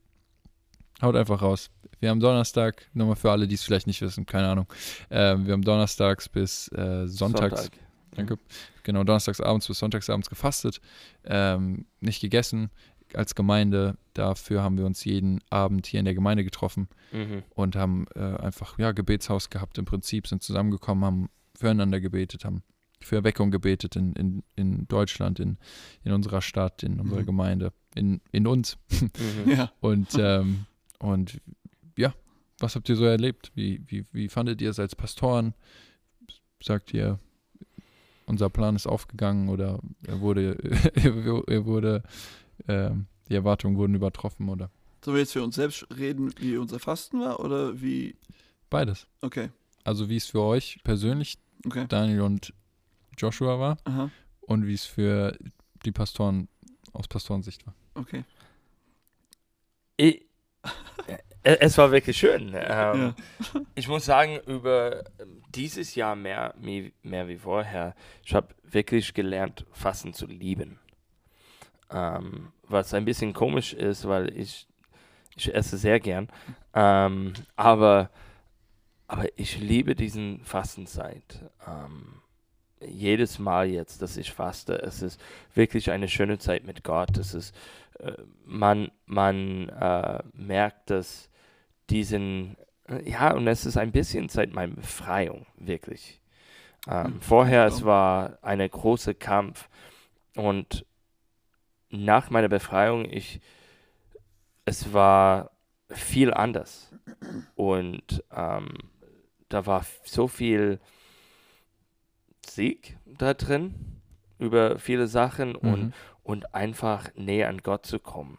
Haut einfach raus. Wir haben Donnerstag, nochmal für alle, die es vielleicht nicht wissen, keine Ahnung. Ähm, wir haben donnerstags bis äh, sonntags, Sonntag. danke, genau, donnerstags abends bis sonntags abends gefastet, ähm, nicht gegessen als Gemeinde. Dafür haben wir uns jeden Abend hier in der Gemeinde getroffen Mhm. und haben äh, einfach ja Gebetshaus gehabt im Prinzip, sind zusammengekommen, haben füreinander gebetet, haben für Erweckung gebetet in, in, in Deutschland, in, in unserer Stadt, in unserer Mhm. Gemeinde, in, in uns. Mhm. Ja. Und, ähm, und ja, was habt ihr so erlebt? Wie, wie, wie fandet ihr es als Pastoren? Sagt ihr, unser Plan ist aufgegangen oder er wurde, er wurde ähm, die Erwartungen wurden übertroffen oder Sollen wir jetzt für uns selbst reden, wie unser Fasten war oder wie? beides? Okay. Also wie es für euch persönlich, Okay. Daniel und Joshua war Aha. und wie es für die Pastoren aus Pastorensicht war. Okay. Ich, äh, es war wirklich schön. Ähm, Ja. Ich muss sagen, über dieses Jahr mehr, mehr, mehr wie vorher, ich habe wirklich gelernt, Fasten zu lieben. Ähm, was ein bisschen komisch ist, weil ich, ich esse sehr gern. Ähm, aber, aber ich liebe diesen Fastenzeit. Ähm, jedes Mal jetzt, dass ich faste, es ist wirklich eine schöne Zeit mit Gott. Es ist, man, man äh, merkt, dass diesen, äh, ja, und es ist ein bisschen seit meiner Befreiung, wirklich. Ähm, Hm, vorher, es war eine große Kampf und nach meiner Befreiung, ich, es war viel anders und ähm, da war so viel Sieg da drin über viele Sachen Mhm. und einfach näher an Gott zu kommen.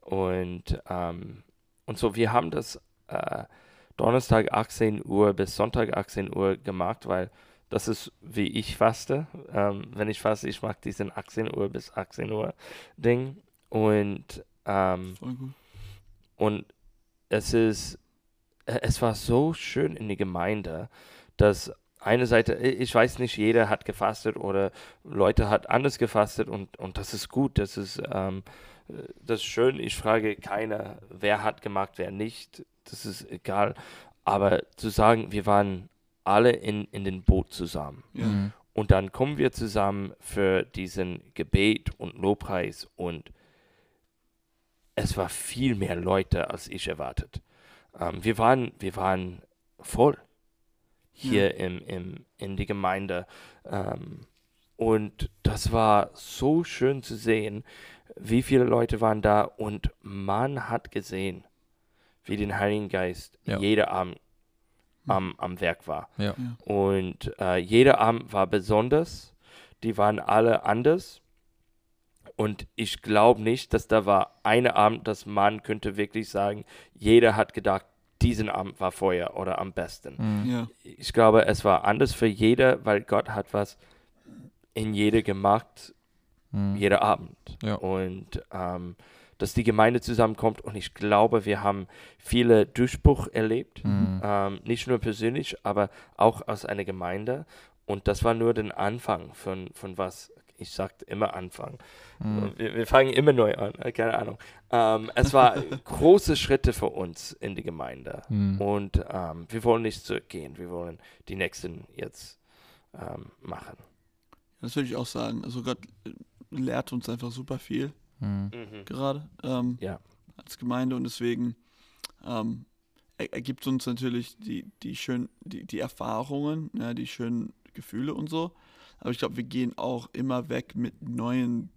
Und, ähm, und so, wir haben das äh, Donnerstag 18 Uhr bis Sonntag 18 Uhr gemacht, weil das ist, wie ich faste. Ähm, wenn ich faste, ich mag diesen 18 Uhr bis 18 Uhr Ding. Und, ähm, und es ist, es war so schön in die Gemeinde, dass eine Seite, ich weiß nicht, jeder hat gefastet oder Leute hat anders gefastet und, und das ist gut, das ist, ähm, äh, das ist schön. Ich frage keiner, wer hat gemacht, wer nicht, das ist egal. Aber zu sagen, wir waren alle in, in den Boot zusammen. Ja. Mhm. Und dann kommen wir zusammen für diesen Gebet und Lobpreis und es war viel mehr Leute, als ich erwartet. Ähm, wir, waren, wir waren voll hier im, im, in die Gemeinde. Ähm, und das war so schön zu sehen, wie viele Leute waren da und man hat gesehen, wie den Heiligen Geist Ja. jeder Abend am, am Werk war. Ja. Und äh, jeder Abend war besonders. Die waren alle anders. Und ich glaube nicht, dass da war eine Abend, dass man könnte wirklich sagen, jeder hat gedacht, diesen Abend war vorher oder am besten. Mhm. Ja. Ich glaube, es war anders für jeder, weil Gott hat was in jeder gemacht, Mhm. jeder Abend. Ja. Und ähm, dass die Gemeinde zusammenkommt. Und ich glaube, wir haben viele Durchbruch erlebt. Mhm. Ähm, nicht nur persönlich, aber auch aus einer Gemeinde. Und das war nur der Anfang von, von was ich sagte immer Anfang. Mhm. Wir, wir fangen immer neu an, äh, keine Ahnung. Ähm, es war große Schritte für uns in die Gemeinde. Mhm. Und ähm, wir wollen nicht zurückgehen. Wir wollen die nächsten jetzt ähm, machen. Das würde ich auch sagen. Also Gott äh, lehrt uns einfach super viel Mhm. gerade ähm, Ja. als Gemeinde und deswegen ähm, er, er gibt uns natürlich die, die schönen, die, die Erfahrungen, ja, die schönen Gefühle und so. Aber ich glaube, wir gehen auch immer weg mit neuen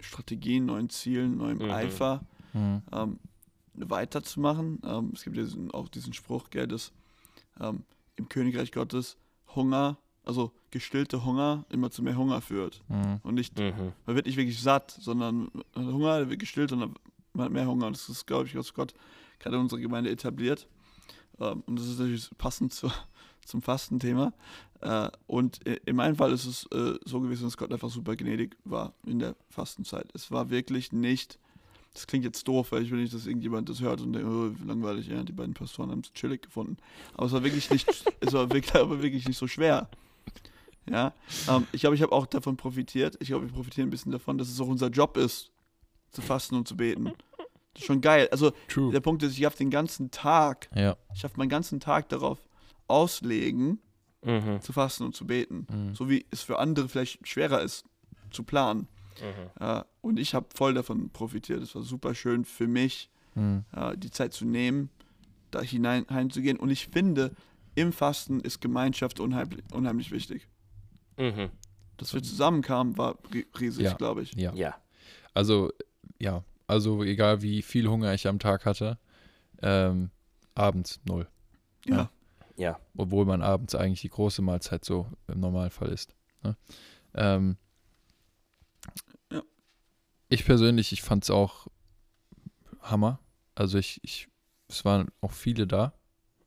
Strategien, neuen Zielen, neuem Mhm. Eifer. Mhm. ähm, weiterzumachen. Ähm, es gibt ja diesen, auch diesen Spruch, gell, dass ähm, im Königreich Gottes Hunger, also gestillte Hunger, immer zu mehr Hunger führt. Mhm. Und nicht, Mhm. man wird nicht wirklich satt, sondern man hat Hunger der wird gestillt und man hat mehr Hunger. Und das ist, glaube ich, was Gott gerade in unserer Gemeinde etabliert. Ähm, und das ist natürlich passend zu, zum Fastenthema. Äh, und in meinem Fall ist es äh, so gewesen, dass Gott einfach super gnädig war in der Fastenzeit. Es war wirklich nicht, das klingt jetzt doof, weil ich will nicht, dass irgendjemand das hört und denkt, oh, wie langweilig, ja, die beiden Pastoren haben es chillig gefunden. Aber es war wirklich nicht, es war wirklich, aber wirklich nicht so schwer. Ja, ähm, ich glaube, ich habe auch davon profitiert. Ich glaube, wir profitieren ein bisschen davon, dass es auch unser Job ist, zu fasten und zu beten. Das ist schon geil. Also True. der Punkt ist, ich darf den ganzen Tag, Ja. ich darf meinen ganzen Tag darauf auslegen, Mhm. zu fasten und zu beten. Mhm. So wie es für andere vielleicht schwerer ist, zu planen. Mhm. Ja, und ich habe voll davon profitiert. Es war super schön für mich, Mhm. ja, die Zeit zu nehmen, da hinein hineinzugehen. Und ich finde, im Fasten ist Gemeinschaft unheimlich, unheimlich wichtig. Mhm. Dass wir zusammenkamen, war ri- riesig, Ja. glaube ich. Ja. Ja. Also, ja. Also, egal wie viel Hunger ich am Tag hatte, ähm, abends null. Ja. Ja. Ja. Obwohl man abends eigentlich die große Mahlzeit so im Normalfall ist. Ne? Ähm, Ja. Ich persönlich, ich fand es auch Hammer. Also ich, ich, es waren auch viele da.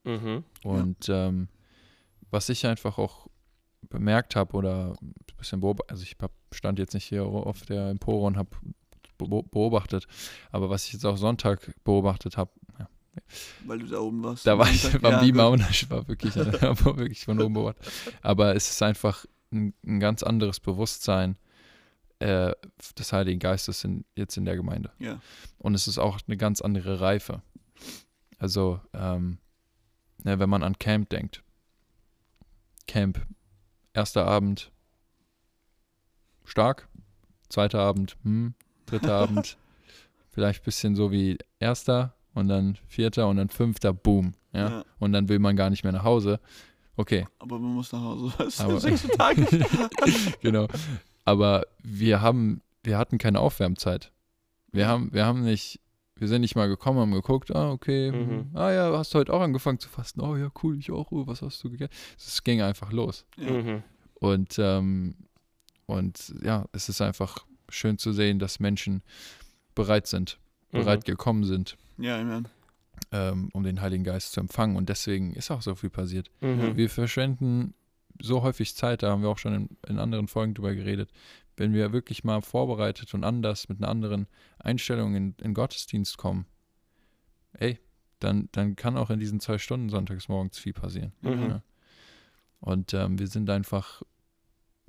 Mhm. Und ähm, was ich einfach auch bemerkt habe oder ein bisschen beobachtet, also ich hab, stand jetzt nicht hier auf der Empore und habe beobachtet, aber was ich jetzt auch Sonntag beobachtet habe, ja, Weil du da oben warst. da war ich beim Ja, Beamer und ich war wirklich, war wirklich von oben beobachtet. Aber es ist einfach ein, ein ganz anderes Bewusstsein äh, des Heiligen Geistes in, jetzt in der Gemeinde. Ja. Und es ist auch eine ganz andere Reife. Also, ähm, ne, wenn man an Camp denkt. Camp, erster Abend, stark. Zweiter Abend, hm. Dritter Abend, vielleicht ein bisschen so wie erster und dann vierter und dann fünfter, boom. Ja? Ja. Und dann will man gar nicht mehr nach Hause. Okay, Aber man muss nach Hause. Das ist Aber- der sechste Tag. genau. Aber wir haben, wir hatten keine Aufwärmzeit. Wir haben, wir haben nicht, wir sind nicht mal gekommen, haben geguckt, ah, okay, Mhm. mhm. ah ja, hast du heute auch angefangen zu fasten? Oh ja, cool, ich auch, oh, was hast du gegessen? Es ging einfach los. Ja. Mhm. Und, ähm, und ja, es ist einfach schön zu sehen, dass Menschen bereit sind, Mhm. bereit gekommen sind, ja, Amen. ähm, um den Heiligen Geist zu empfangen. Und deswegen ist auch so viel passiert. Mhm. Wir verschwenden so häufig Zeit, da haben wir auch schon in, in anderen Folgen drüber geredet, wenn wir wirklich mal vorbereitet und anders mit einer anderen Einstellung in, in Gottesdienst kommen, ey, dann, dann kann auch in diesen zwei Stunden sonntags morgens viel passieren. Mhm. Ja. Und ähm, wir sind einfach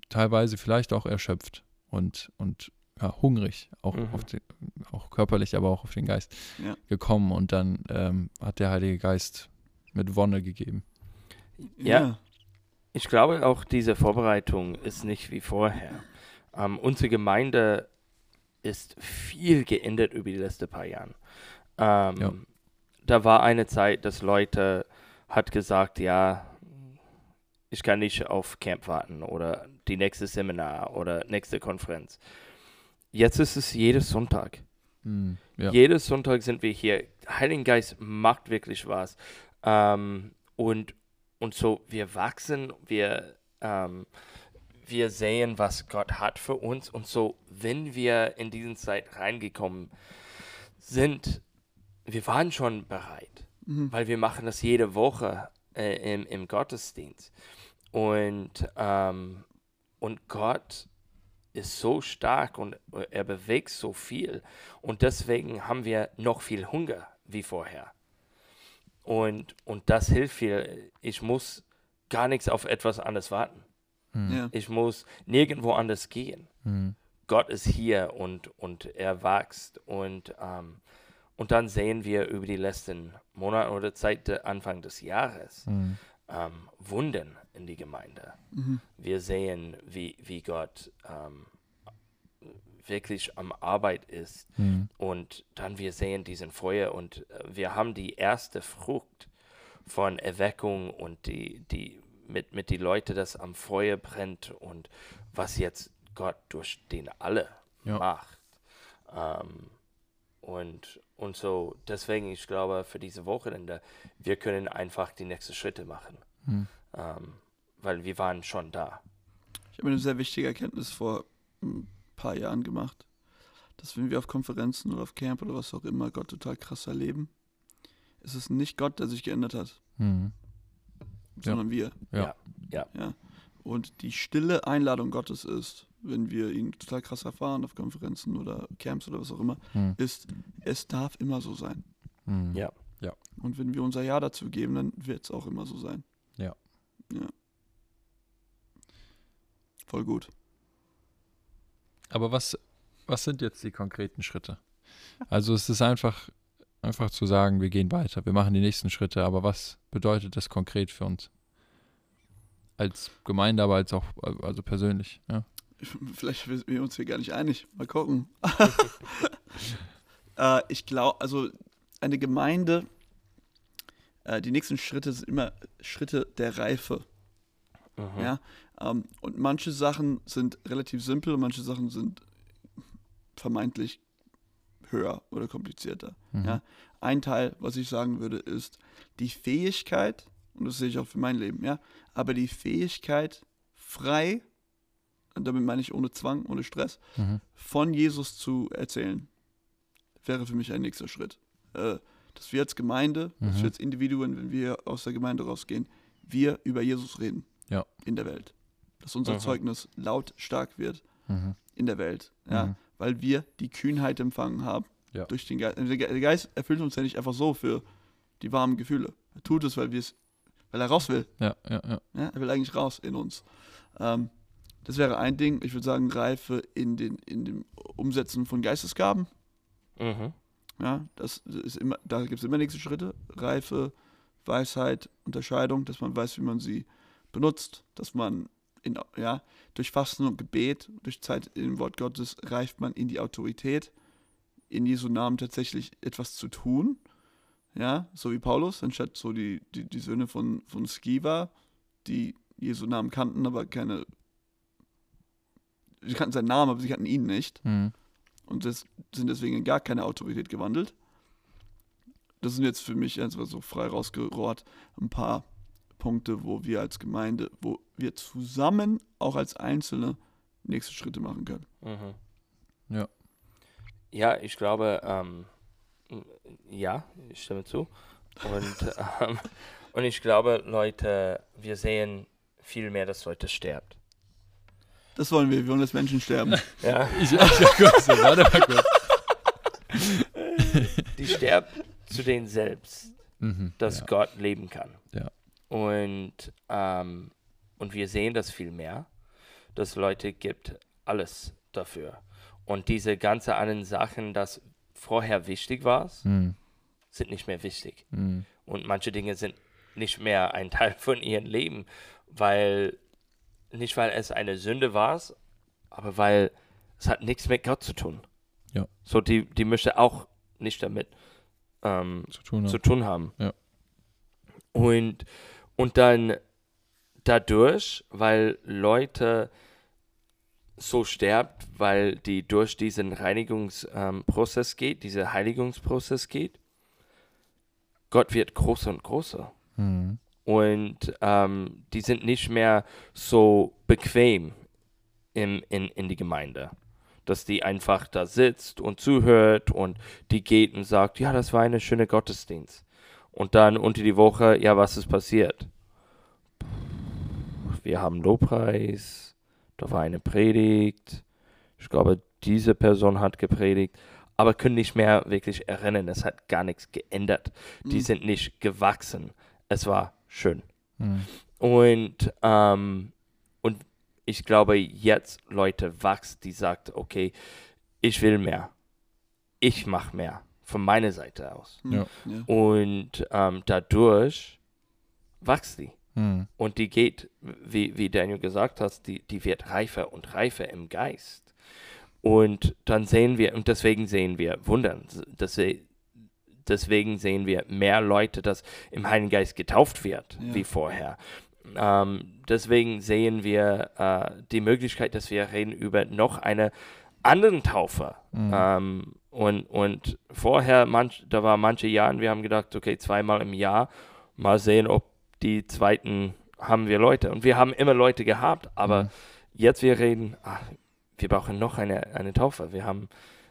teilweise vielleicht auch erschöpft und, und ja, hungrig, auch, Mhm. auf den, auch körperlich, aber auch auf den Geist Ja. gekommen. Und dann ähm, hat der Heilige Geist mit Wonne gegeben. Ja. Ich glaube auch, diese Vorbereitung ist nicht wie vorher. Ähm, unsere Gemeinde ist viel geändert über die letzten paar Jahre. Ähm, Ja. Da war eine Zeit, dass Leute hat gesagt, ja, ich kann nicht auf Camp warten oder die nächste Seminar oder nächste Konferenz. Jetzt ist es jedes Sonntag. Hm, ja. Jedes Sonntag sind wir hier. Heiligen Geist macht wirklich was. Ähm, und, und so, wir wachsen, wir, ähm, wir sehen, was Gott hat für uns. Und so, wenn wir in diese Zeit reingekommen sind, wir waren schon bereit, Mhm. weil wir machen das jede Woche äh, im, im Gottesdienst. Und, ähm, und Gott ist so stark und er bewegt so viel. Und deswegen haben wir noch viel Hunger wie vorher. Und, und das hilft viel. Ich muss gar nichts auf etwas anderes warten. Hm. Ja. Ich muss nirgendwo anders gehen. Hm. Gott ist hier und, und er wächst. Und, ähm, und dann sehen wir über die letzten Monate oder seit der Anfang des Jahres Hm. ähm, Wunden in die Gemeinde. Mhm. Wir sehen, wie, wie Gott ähm, wirklich am Arbeit ist. Hm. Und dann wir sehen diesen Feuer und äh, wir haben die erste Frucht von Erweckung und die, die mit, mit die Leute, das am Feuer brennt und was jetzt Gott durch den alle Ja. macht. Ähm, und, und so, deswegen, ich glaube, für diese Wochenende, wir können einfach die nächsten Schritte machen. Hm. Ähm, weil wir waren schon da. Ich habe eine sehr wichtige Erkenntnis vor ein paar Jahren gemacht, dass wenn wir auf Konferenzen oder auf Camp oder was auch immer Gott total krass erleben, ist es nicht Gott, der sich geändert hat, Hm. sondern wir. Ja. Ja. Ja. Und die stille Einladung Gottes ist, wenn wir ihn total krass erfahren auf Konferenzen oder Camps oder was auch immer, Hm. ist, es darf immer so sein. Hm. Ja. Und wenn wir unser Ja dazu geben, dann wird es auch immer so sein. Ja. Ja. Voll gut. Aber was, was sind jetzt die konkreten Schritte? Also es ist einfach, einfach zu sagen, wir gehen weiter, wir machen die nächsten Schritte, aber was bedeutet das konkret für uns? Als Gemeinde, aber als auch also persönlich, ja. Vielleicht sind wir uns hier gar nicht einig. Mal gucken. äh, ich glaube, also eine Gemeinde, äh, die nächsten Schritte sind immer Schritte der Reife. Mhm. Ja? Ähm, und manche Sachen sind relativ simpel und manche Sachen sind vermeintlich höher oder komplizierter. Mhm. Ja. Ein Teil, was ich sagen würde, ist die Fähigkeit, und das sehe ich auch für mein Leben, ja, aber die Fähigkeit, frei, und damit meine ich ohne Zwang, ohne Stress, Mhm. von Jesus zu erzählen, wäre für mich ein nächster Schritt. Äh, dass wir als Gemeinde, dass Mhm. wir als Individuen, wenn wir aus der Gemeinde rausgehen, wir über Jesus reden Ja. in der Welt. Dass unser Mhm. Zeugnis laut stark wird Mhm. in der Welt. Ja? Mhm. Weil wir die Kühnheit empfangen haben Ja. durch den Geist. Der Ge- der Geist erfüllt uns ja nicht einfach so für die warmen Gefühle. Er tut es, weil wir es, weil er raus will. Ja, ja, ja. Ja? Er will eigentlich raus in uns. Ähm, das wäre ein Ding. Ich würde sagen, Reife in, den, in dem Umsetzen von Geistesgaben. Mhm. Ja, das ist immer, da gibt es immer nächste Schritte. Reife, Weisheit, Unterscheidung, dass man weiß, wie man sie benutzt, dass man in, ja, durch Fasten und Gebet, durch Zeit im Wort Gottes reift man in die Autorität, in Jesu Namen tatsächlich etwas zu tun. Ja, so wie Paulus, anstatt so die, die, die Söhne von, von Skiva, die Jesu Namen kannten, aber keine. Sie kannten seinen Namen, aber sie kannten ihn nicht Mhm. und das sind deswegen in gar keine Autorität gewandelt. Das sind jetzt für mich einfach so frei rausgerohrt ein paar Punkte, wo wir als Gemeinde, wo wir zusammen auch als Einzelne nächste Schritte machen können. Mhm. Ja. Ja, ich glaube, ähm, ja, ich stimme zu. Und, ähm, und ich glaube, Leute, wir sehen viel mehr, dass Leute sterben. Das wollen wir, wir wollen, dass Menschen sterben. Ja, Ich, ich, kurz, warte mal kurz. die sterben zu denen selbst, Mhm. dass ja. Gott leben kann. Ja. Und, ähm, und wir sehen das viel mehr, dass Leute gibt alles dafür. Und diese ganzen anderen Sachen, das vorher wichtig war, Mhm. sind nicht mehr wichtig. Mhm. Und manche Dinge sind nicht mehr ein Teil von ihrem Leben, weil nicht weil es eine Sünde war, aber weil es hat nichts mit Gott zu tun. Ja. So die die möchte auch nicht damit ähm, Zu tun. zu haben. tun haben. Ja. Und und dann dadurch, weil Leute so sterbt, weil die durch diesen Reinigungsprozess ähm, geht, dieser Heiligungsprozess geht, Gott wird größer und größer. Mhm. Und ähm, die sind nicht mehr so bequem im, in, in die Gemeinde. Dass die einfach da sitzt und zuhört und die geht und sagt, ja, das war eine schöne Gottesdienst. Und dann unter die Woche, ja, was ist passiert? Wir haben Lobpreis, da war eine Predigt. Ich glaube, diese Person hat gepredigt, aber können nicht mehr wirklich erinnern. Es hat gar nichts geändert. Die Mhm. sind nicht gewachsen. Es war schön. Mhm. Und, ähm, und ich glaube, jetzt Leute wachsen, die sagt, okay, ich will mehr. Ich mache mehr von meiner Seite aus. Ja. ja. Und ähm, dadurch wächst die. Hm. Und die geht, wie, wie Daniel gesagt hat, die, die wird reifer und reifer im Geist. Und dann sehen wir, und deswegen sehen wir Wunder. Dass wir, deswegen sehen wir mehr Leute, dass im Heiligen Geist getauft wird, Ja. wie vorher. Ähm, deswegen sehen wir äh, die Möglichkeit, dass wir reden über noch eine anderen Taufe. Mhm. Ähm, und, und vorher, manch, da war manche Jahren, wir haben gedacht, okay, zweimal im Jahr, mal sehen, ob die zweiten haben wir Leute. Und wir haben immer Leute gehabt, aber Mhm. jetzt wir reden, ach, wir brauchen noch eine, eine Taufe. Wir haben,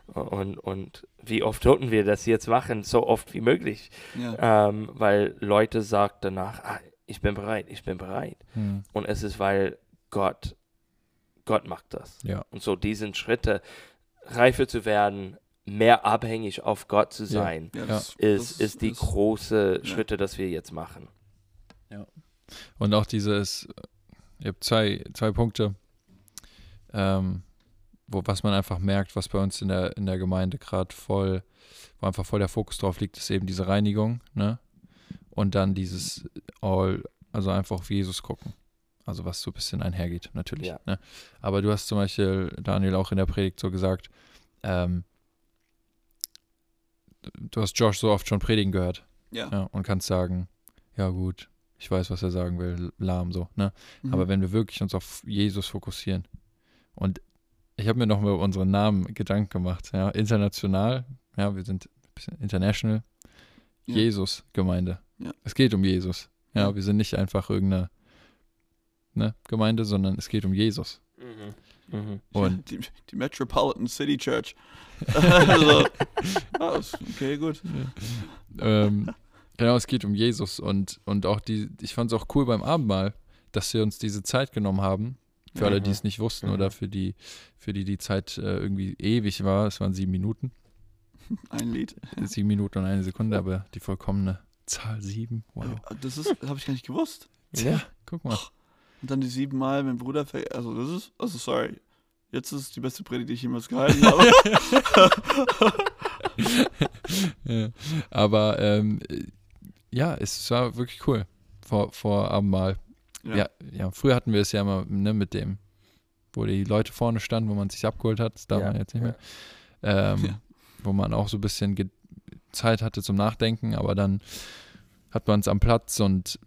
und, und wie oft sollten wir das jetzt machen? So oft wie möglich. Ja. Ähm, weil Leute sagen danach, ah, ich bin bereit, ich bin bereit. Hm. Und es ist, weil Gott, Gott macht das. Ja. Und so diesen Schritte, reifer zu werden, mehr abhängig auf Gott zu sein, Ja, ist, das ist die das- große. Schritte, dass wir jetzt machen. Und auch dieses, ihr habt zwei, zwei Punkte, ähm, wo, was man einfach merkt, was bei uns in der, in der Gemeinde gerade voll, wo einfach voll der Fokus drauf liegt, ist eben diese Reinigung, ne? Und dann dieses All, also einfach auf Jesus gucken. Also was so ein bisschen einhergeht, natürlich. Ja. Ne? Aber du hast zum Beispiel, Daniel, auch in der Predigt so gesagt, ähm, du hast Josh so oft schon predigen gehört. Ja. Ja, und kannst sagen, ja gut, ich weiß, was er sagen will, lahm so, ne? Mhm. Aber wenn wir wirklich uns auf Jesus fokussieren und ich habe mir noch mal über unseren Namen Gedanken gemacht, ja, international, ja, wir sind ein bisschen international, Ja. Jesus Gemeinde. Ja. Es geht um Jesus. Ja, wir sind nicht einfach irgendeine ne, Gemeinde, sondern es geht um Jesus. Mhm. Und die, die Metropolitan City Church. also, ah, okay, gut. ähm, genau, es geht um Jesus und, und auch die, ich fand es auch cool beim Abendmahl, dass wir uns diese Zeit genommen haben. Für alle, die Mhm. es nicht wussten Mhm. oder für die, für die die Zeit äh, irgendwie ewig war, es waren sieben Minuten, Ein Lied. sieben Minuten und eine Sekunde, aber die vollkommene Zahl sieben, wow. Das ist, habe ich gar nicht gewusst. Tja, guck mal. Und dann die sieben Mal, mein Bruder, also das ist, also sorry. Jetzt ist es die beste Predigt, die ich jemals gehalten habe. ja. Aber ähm, äh, ja, es war wirklich cool vor, vor Abendmahl. Ja. ja, früher hatten wir es ja immer ne, mit dem, wo die Leute vorne standen, wo man sich abgeholt hat, das darf Ja, man jetzt nicht ja. mehr. Ähm, Ja. Wo man auch so ein bisschen ge- Zeit hatte zum Nachdenken, aber dann hat man es am Platz und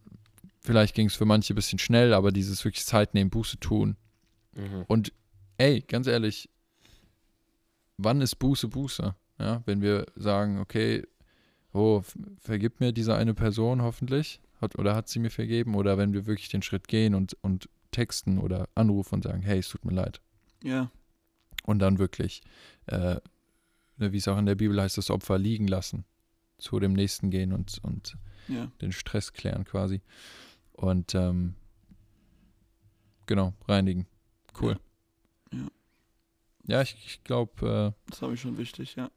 vielleicht ging es für manche ein bisschen schnell, aber dieses wirklich Zeit nehmen, Buße tun. Mhm. Und ey, ganz ehrlich, wann ist Buße Buße? Ja, wenn wir sagen, okay, oh, vergib mir diese eine Person hoffentlich, hat, oder hat sie mir vergeben, oder wenn wir wirklich den Schritt gehen und, und texten oder anrufen und sagen, hey, es tut mir leid. ja. Und dann wirklich, äh, ne, wie es auch in der Bibel heißt, das Opfer liegen lassen, zu dem Nächsten gehen und, und Ja. den Stress klären quasi. Und ähm, genau, reinigen. Cool. Ja. Ja. Ja, ich, ich glaube, Das habe ich schon wichtig, ja.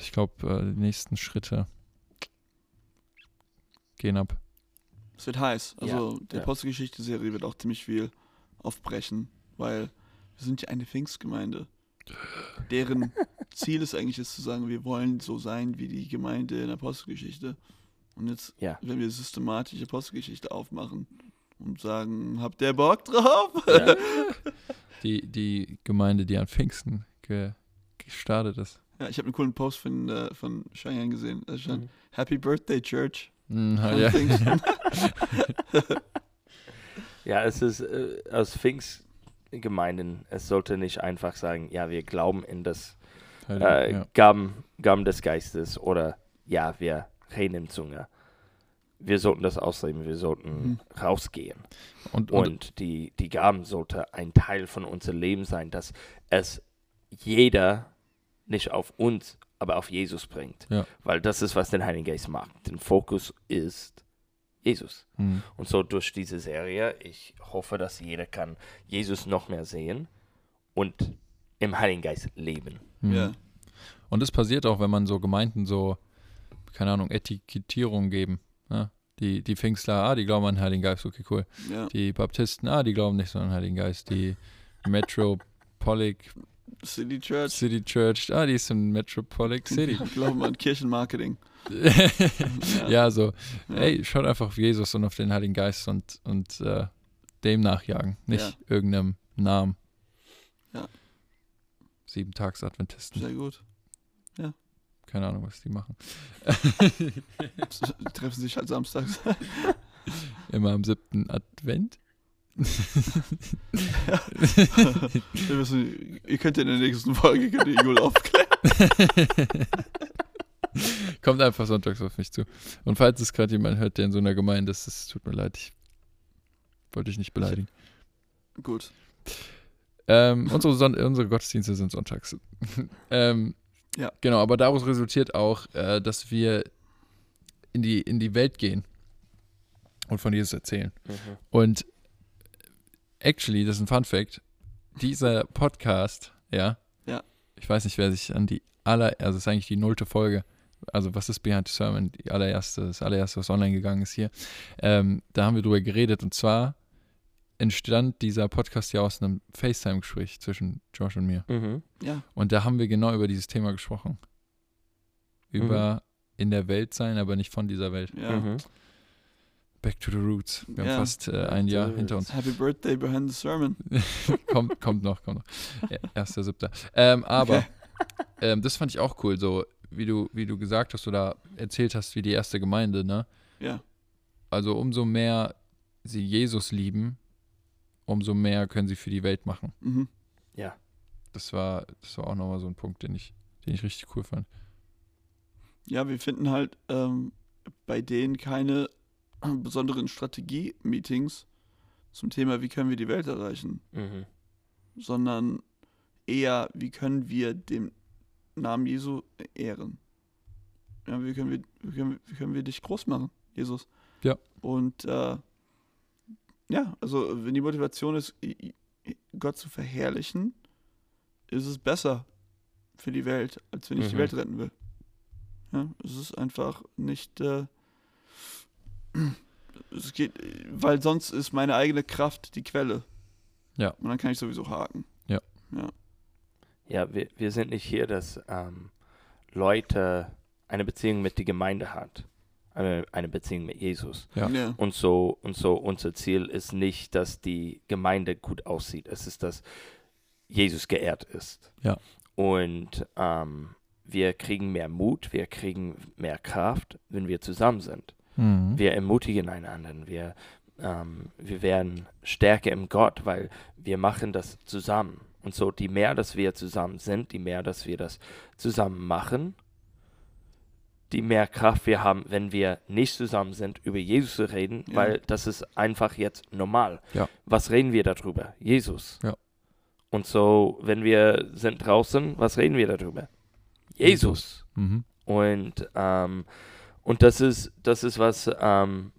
Ich glaube, äh, die nächsten Schritte gehen ab. Es wird heiß. Also Ja, die ja. Apostelgeschichte-Serie wird auch ziemlich viel aufbrechen, weil wir sind ja eine Pfingstgemeinde. Deren Ziel ist eigentlich, es zu sagen, wir wollen so sein wie die Gemeinde in der Apostelgeschichte. Und jetzt, Ja. wenn wir systematisch Apostelgeschichte aufmachen und sagen, habt ihr Bock drauf? Ja. Die, die Gemeinde, die an Pfingsten ge, gestartet ist. Ja, ich habe einen coolen Post von, äh, von Cheyenne gesehen. Da stand, Mhm. Happy Birthday Church. Mhm, an ja. Ja, es ist äh, aus Pfingstgemeinden, es sollte nicht einfach sagen, ja, wir glauben in das äh, ja. Gaben, Gaben des Geistes oder ja, wir reden in Zunge. Wir sollten das ausleben, wir sollten Mhm. rausgehen. Und, und, Und die, die Gaben sollte ein Teil von unserem Leben sein, dass es jeder nicht auf uns, aber auf Jesus bringt. Ja. Weil das ist, was den Heiligen Geist macht. Der Fokus ist Jesus. mhm. Und so durch diese Serie, ich hoffe, dass jeder kann Jesus noch mehr sehen und im Heiligen Geist leben. Mhm. ja. Und das passiert auch, wenn man so Gemeinden so, keine Ahnung, Etikettierung geben. Ne? Die, die Pfingstler, ah, die glauben an den Heiligen Geist, okay, cool. Ja. Die Baptisten, ah, die glauben nicht so an den Heiligen Geist. Die Metropolic City Church. City Church, ah, die ist in Metropolic City. Glauben an Kirchenmarketing. ja, so, Ja. ey, schaut einfach auf Jesus und auf den Heiligen Geist und, und äh, dem nachjagen, nicht Ja. irgendeinem Namen. Ja. Sieben-Tags-Adventisten, Sehr gut. keine Ahnung, was die machen. Die treffen sich halt samstags. Immer am siebten Advent. Wir müssen, ihr könnt in der nächsten Folge könnt ihr Jule aufklären. Kommt einfach sonntags auf mich zu. Und falls es gerade jemand hört, der in so einer Gemeinde ist, es tut mir leid, ich wollte dich nicht beleidigen. Gut. Ähm, unsere, Son unsere Gottesdienste sind sonntags. ähm, Ja. Genau, aber daraus resultiert auch, äh, dass wir in die, in die Welt gehen und von Jesus erzählen. Mhm. Und actually, das ist ein Fun Fact, dieser Podcast, ja, Ja. ich weiß nicht, wer sich an die aller, also es ist eigentlich die nullte Folge, also was ist Behind the Sermon, die allererste, das allererste, was online gegangen ist hier, ähm, da haben wir drüber geredet und zwar entstand dieser Podcast ja aus einem FaceTime-Gespräch zwischen Josh und mir. Mhm. Ja. Und da haben wir genau über dieses Thema gesprochen. Über in der Welt sein, aber nicht von dieser Welt. Ja. Mhm. Back to the roots. Wir Ja. haben fast äh, ein Jahr Roots. hinter uns. Happy Birthday behind the sermon. kommt, kommt noch, kommt noch. Erster, siebter. Ähm, aber Okay. ähm, das fand ich auch cool, so wie du, wie du gesagt hast oder erzählt hast, wie die erste Gemeinde, ne? Ja. Also umso mehr sie Jesus lieben, umso mehr können sie für die Welt machen. Mhm. Ja. Das war, das war auch nochmal so ein Punkt, den ich, den ich richtig cool fand. Ja, wir finden halt ähm, bei denen keine besonderen Strategie-Meetings zum Thema, wie können wir die Welt erreichen, Mhm. sondern eher, wie können wir den Namen Jesu ehren. Ja, wie können wir, wie können, wie können wir dich groß machen, Jesus? Ja. Und äh, ja, also wenn die Motivation ist, Gott zu verherrlichen, ist es besser für die Welt, als wenn ich die Mhm. Welt retten will. Ja, es ist einfach nicht. Äh, es geht, weil sonst ist meine eigene Kraft die Quelle. Ja. Und dann kann ich sowieso haken. Ja, wir, wir sind nicht hier, dass ähm, Leute eine Beziehung mit der Gemeinde hat. Eine, eine Beziehung mit Jesus. Ja. Ja. Und so, und so unser Ziel ist nicht, dass die Gemeinde gut aussieht. Es ist, dass Jesus geehrt ist. Ja. Und ähm, wir kriegen mehr Mut, wir kriegen mehr Kraft, wenn wir zusammen sind. Mhm. Wir ermutigen einander. Wir, ähm, wir werden stärker im Gott, weil wir machen das zusammen. Und so, die mehr, dass wir zusammen sind, die mehr, dass wir das zusammen machen, die mehr Kraft wir haben, wenn wir nicht zusammen sind, über Jesus zu reden, Ja. weil das ist einfach jetzt normal. Ja. Was reden wir darüber? Jesus. Ja. Und so, wenn wir sind draußen, was reden wir darüber? Jesus. Mhm. Und, ähm, und das ist, das ist was, ähm,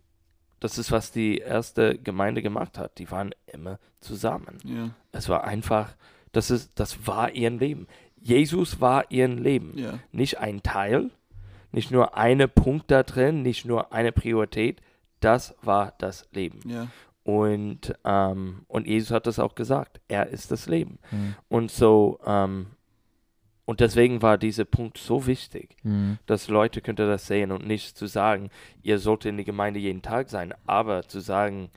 das ist, was die erste Gemeinde gemacht hat. Die waren immer zusammen. Ja. Es war einfach, das ist, das war ihr Leben. Jesus war ihr Leben. Ja. Nicht ein Teil, nicht nur eine Punkt da drin, nicht nur eine Priorität. Das war das Leben. Ja. Und, ähm, und Jesus hat das auch gesagt. Er ist das Leben. Mhm. Und so, ähm, und deswegen war dieser Punkt so wichtig Mhm. dass Leute könnte das sehen und nicht zu sagen, ihr solltet in die Gemeinde jeden Tag sein, aber zu sagen,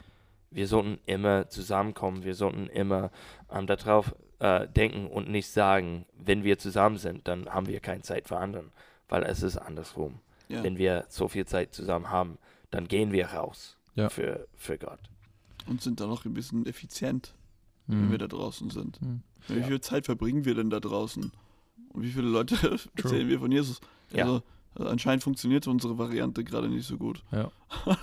wir sollten immer zusammenkommen, wir sollten immer ähm, darauf äh, denken und nicht sagen, wenn wir zusammen sind, dann haben wir keine Zeit für anderen, weil es ist andersrum. Ja. Wenn wir so viel Zeit zusammen haben, dann gehen wir raus Ja. für, für Gott. Und sind dann noch ein bisschen effizient, wenn Mhm. wir da draußen sind. Mhm. Wie Ja. viel Zeit verbringen wir denn da draußen? Und wie viele Leute erzählen wir von Jesus? Ja. Also, also anscheinend funktioniert unsere Variante gerade nicht so gut. Ja.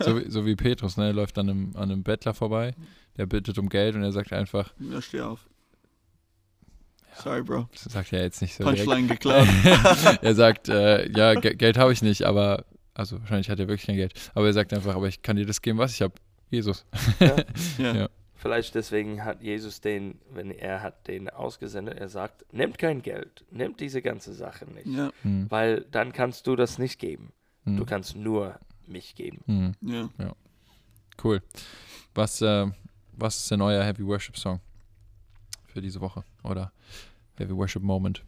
so, wie, so wie Petrus, ne? Er läuft an einem, an einem Bettler vorbei, der bittet um Geld und er sagt einfach, Ja, steh auf. Sorry, Bro. das sagt er jetzt nicht so. Punchline geklaut. er sagt, äh, ja, Ge Geld habe ich nicht, aber, also wahrscheinlich hat er wirklich kein Geld, aber er sagt einfach, aber ich kann dir das geben, was ich habe. Jesus. ja. Ja. Vielleicht deswegen hat Jesus den, wenn er hat den ausgesendet, er sagt, nehmt kein Geld, nehmt diese ganze Sache nicht. ja. Hm, Weil dann kannst du das nicht geben. hm, Du kannst nur mich geben. Hm, Ja. cool. Was, äh, was ist denn euer Heavy Worship Song für diese Woche? Oder Heavy Worship Moment?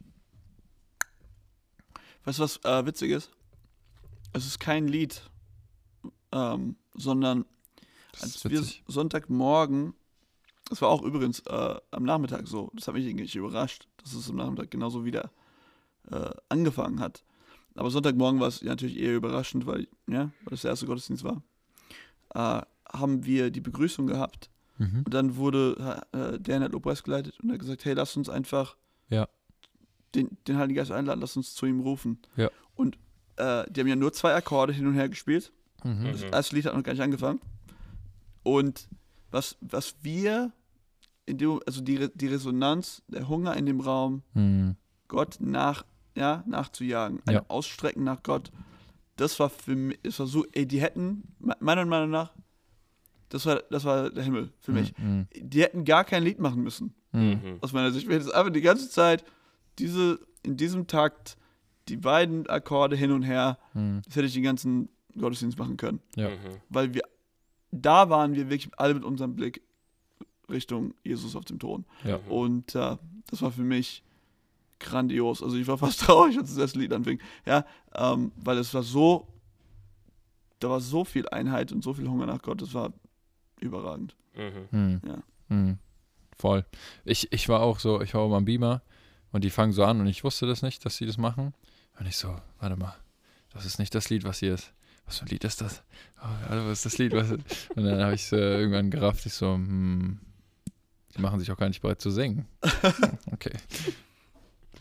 Weißt du, was äh, witzig ist? Es ist kein Lied, ähm, sondern als wir. Sonntagmorgen, das war auch übrigens äh, am Nachmittag so, das hat mich irgendwie überrascht, dass es am Nachmittag genauso wieder äh, angefangen hat. Aber Sonntagmorgen war es ja natürlich eher überraschend, weil, ja, weil das der erste Gottesdienst war. Äh, haben wir die Begrüßung gehabt Mhm. und dann wurde äh, Dan hat Lobpreis geleitet und er hat gesagt, hey, lass uns einfach Ja. den, den Heiligen Geist einladen, lass uns zu ihm rufen. Ja. Und äh, die haben ja nur zwei Akkorde hin und her gespielt. Mhm. Das erste Lied hat noch gar nicht angefangen. Und was, was wir in dem, also die, die Resonanz, der Hunger in dem Raum, Mhm. Gott nach, ja, nachzujagen, ein Ja. Ausstrecken nach Gott, das war für mich, das war so, ey, die hätten, me- meiner Meinung nach, das war, das war der Himmel für mich. Mhm. Die hätten gar kein Lied machen müssen, Mhm. Mhm. aus meiner Sicht. Wir hätten es einfach die ganze Zeit, diese, in diesem Takt, die beiden Akkorde hin und her, Mhm. das hätte ich den ganzen Gottesdienst machen können. Ja. Mhm. weil wir da waren wir wirklich alle mit unserem Blick Richtung Jesus auf dem Thron. Ja. Und äh, das war für mich grandios. Also ich war fast traurig, als das Lied anfing. Ja, ähm, weil es war so, da war so viel Einheit und so viel Hunger nach Gott. Das war überragend. Mhm. Mhm. Ja. Mhm. Voll. Ich, ich war auch so, ich war oben am Beamer und die fangen so an und ich wusste das nicht, dass sie das machen. Und ich so, warte mal, das ist nicht das Lied, was hier ist. Was für ein Lied ist das? Oh, warte, was ist das Lied? Was und dann habe ich es äh, irgendwann gerafft, ich so, hm, die machen sich auch gar nicht bereit zu singen. Okay.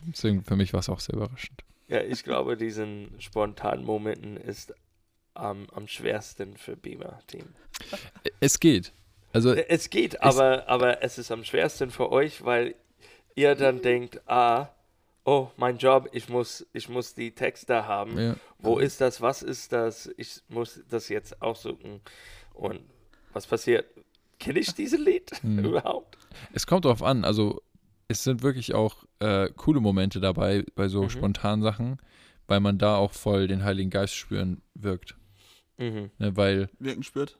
Deswegen für mich war es auch sehr überraschend. Ja, ich glaube, diesen spontanen Momenten ist am, am schwersten für Beamer-Team. Es geht. Also, Es geht, aber, aber es ist am schwersten für euch, weil ihr dann denkt, ah, oh, mein Job, ich muss, ich muss die Texte haben. ja, Wo ist das? Was ist das? Ich muss das jetzt aussuchen. Und was passiert? Kenne ich dieses Lied Mhm. überhaupt? Es kommt drauf an, also es sind wirklich auch äh, coole Momente dabei bei so Mhm. spontanen Sachen, weil man da auch voll den Heiligen Geist spüren wirkt. Mhm. Ne, weil, Wirken spürt.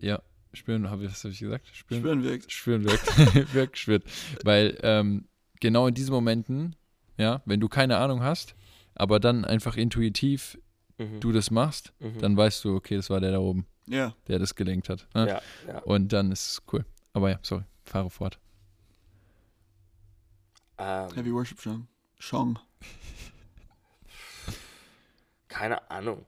ja, spüren, habe ich, was hab ich gesagt? Spüren, Spüren wirkt. spüren wirkt. wirkt, spürt. Weil ähm, genau in diesen Momenten, ja, wenn du keine Ahnung hast, aber dann einfach intuitiv Mhm. du das machst, Mhm. dann weißt du, okay, das war der da oben, Ja. der das gelenkt hat. Ne? ja, ja. Und dann ist es cool. Aber ja, sorry, fahre fort. Ähm, Heavy Worship Song. Song. keine Ahnung.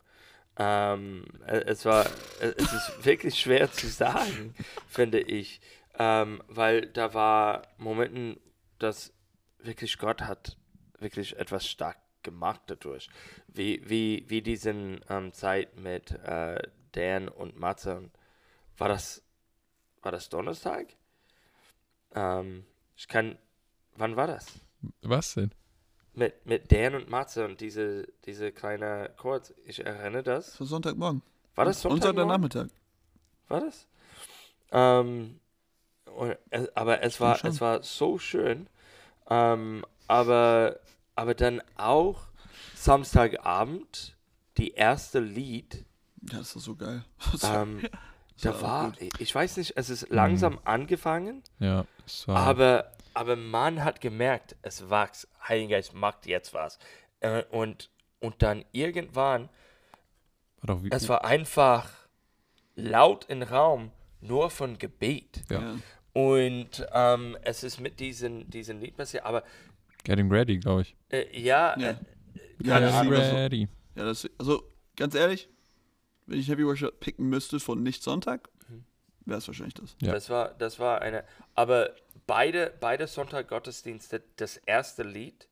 Ähm, äh, es war, äh, es ist wirklich schwer zu sagen, finde ich, ähm, weil da war Momenten, dass wirklich Gott hat wirklich etwas stark gemacht dadurch, wie wie wie diesen ähm, Zeit mit äh, Dan und Matze. War das war das Donnerstag? Ähm, ich kann, wann war das? Was denn? Mit, mit Dan und Matze und diese, diese kleine Chord, ich erinnere das. Das war Sonntagmorgen. War das Und Sonntag? Nachmittag. War das? Ähm, und, aber es war, es war so schön. Ähm, aber, aber dann auch Samstagabend, die erste Lied, Ja, das ist so geil. Ähm, da war, gut. ich weiß nicht, es ist langsam angefangen, Ja, es war. aber, aber man hat gemerkt, es wächst, Heiliger Geist macht jetzt was. Äh, und, und dann irgendwann war doch wie, Es war einfach laut im Raum, nur von Gebet. Ja. Ja. Und ähm, es ist mit diesen, diesen Lied passiert, aber Getting Ready, glaube ich. äh, ja, Ja. äh, Ja, ist so. Ready. Ja, das, also ganz ehrlich, wenn ich Heavy Worship picken müsste von nicht Sonntag, Mhm. wäre es wahrscheinlich das. Ja. Das war, das war eine. Aber beide, beide Sonntag-Gottesdienste, das erste Lied,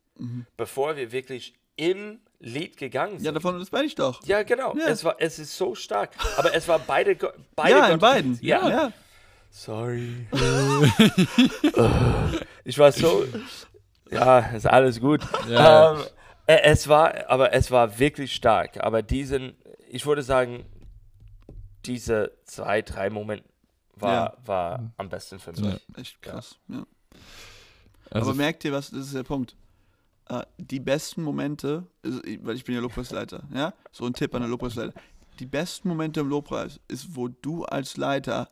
bevor wir wirklich im Lied gegangen sind. Mhm. Ja, davon das meine ich doch. Ja, genau. Ja. Es, war, es ist so stark. Aber es war beide, Go- beide ja, in beiden. Ja. ja. Sorry. ich war so. Ja, ist alles gut. Ja. Ähm, äh, es war, aber es war wirklich stark. Aber diesen, ich würde sagen, diese zwei, drei Momente war, Ja. war am besten für mich. Ja. Echt krass. Ja. Also, Aber merkt ihr was, das ist der Punkt. Äh, die besten Momente, weil ich bin ja Lobpreisleiter, ja? So ein Tipp an der Lobpreisleiter. die besten Momente im Lobpreis ist, wo du als Leiter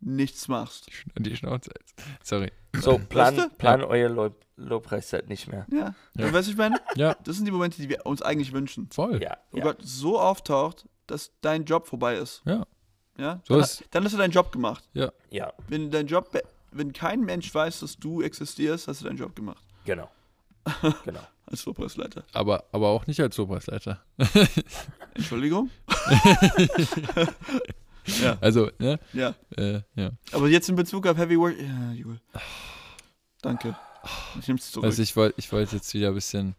nichts machst. Die Schna- Die Schnauze jetzt. Sorry. So, plan, Weißt du? plan euer Lob Lobpreiszeit nicht mehr. Ja. Ja. Weißt du, ich meine? Ja, Das sind die Momente, die wir uns eigentlich wünschen. voll. Ja, Wo ja. Gott so auftaucht, dass dein Job vorbei ist. Ja. Ja? So dann, ist- dann hast du deinen Job gemacht. ja, Wenn dein Job, wenn kein Mensch weiß, dass du existierst, hast du deinen Job gemacht. genau. genau. Als Lobpreisleiter. Aber, aber auch nicht als Lobpreisleiter. Entschuldigung? ja, Also, ne? ja. Äh, ja. Aber jetzt in Bezug auf Heavy Work. Ja, Jule. Danke. Ich nehm's zurück. Also ich wollte ich wollte jetzt wieder ein bisschen.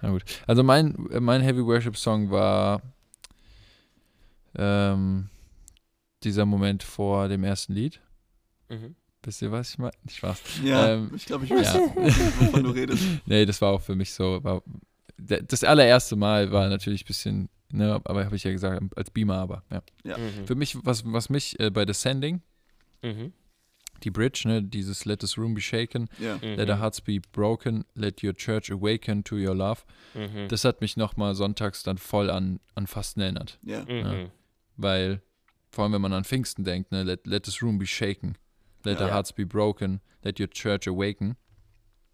Na gut. Also mein, mein Heavy Worship Song war ähm, dieser Moment vor dem ersten Lied. Mhm. Wisst ihr, was ich meine? Nicht Spaß. ja, ähm, ich glaube, ich weiß, Ja. wovon du redest. Nee, das war auch für mich so. War, das allererste Mal war natürlich ein bisschen, ne, aber habe ich ja gesagt, als Beamer, aber ja. Ja. Mhm. Für mich, was, was mich äh, bei Descending, Mhm. die Bridge, ne, dieses Let this room be shaken, Ja. Mhm. let our hearts be broken, let your church awaken to your love. Mhm. Das hat mich nochmal sonntags dann voll an, an Fasten erinnert. Ja. Mhm. Weil, vor allem wenn man an Pfingsten denkt, ne, let, let this room be shaken, let Ja. our hearts be broken, let your church awaken.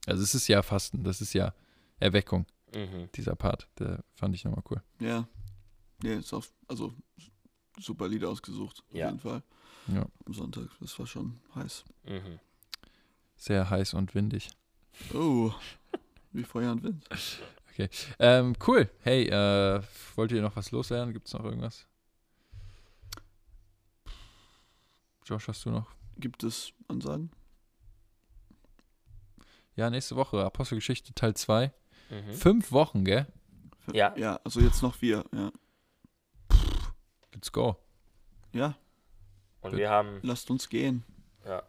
Also es ist ja Fasten, das ist ja Erweckung, Mhm. dieser Part. Der fand ich nochmal cool. Ja. Ja, ist auch, also super Lied ausgesucht. Auf Ja. jeden Fall. Ja. Am Sonntag. Das war schon heiß. Mhm. Sehr heiß und windig. Oh. Wie Feuer und Wind. Ähm, cool. Hey, äh, wollt ihr noch was loswerden? Gibt es noch irgendwas? Josh, hast du noch? Gibt es Ansagen? Ja, nächste Woche Apostelgeschichte Teil 2. Mhm. Fünf Wochen, gell? Ja. Ja, also jetzt noch vier. Ja. Let's go. Ja, Und wir haben, lasst uns gehen. ja.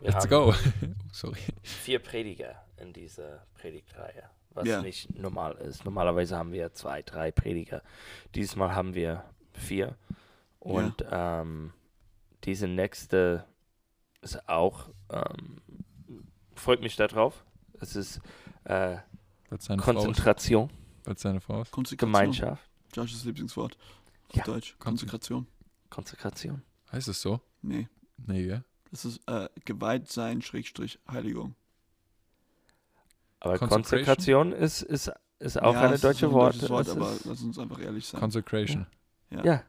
Wir Let's go. Sorry. vier Prediger in dieser Predigtreihe, was Ja. nicht normal ist. Normalerweise haben wir zwei, drei Prediger. Dieses Mal haben wir vier. Und ähm, diese nächste ist auch, ähm, freut mich darauf. Es ist äh, Frau. Konzentration, Frau ist. Konsekration. Gemeinschaft, Josh's Lieblingswort. Auf Ja. Deutsch. Konsekration. Konzentration. Heißt es so? Nee. Nee, gell? Das ist äh, geweiht sein, Schrägstrich, Heiligung. Aber? Konzentration ist, ist, ist auch ja, eine es ist deutsche ein Wort. deutsches Wort Es aber ist- lass uns einfach ehrlich sein. Consecration. ja,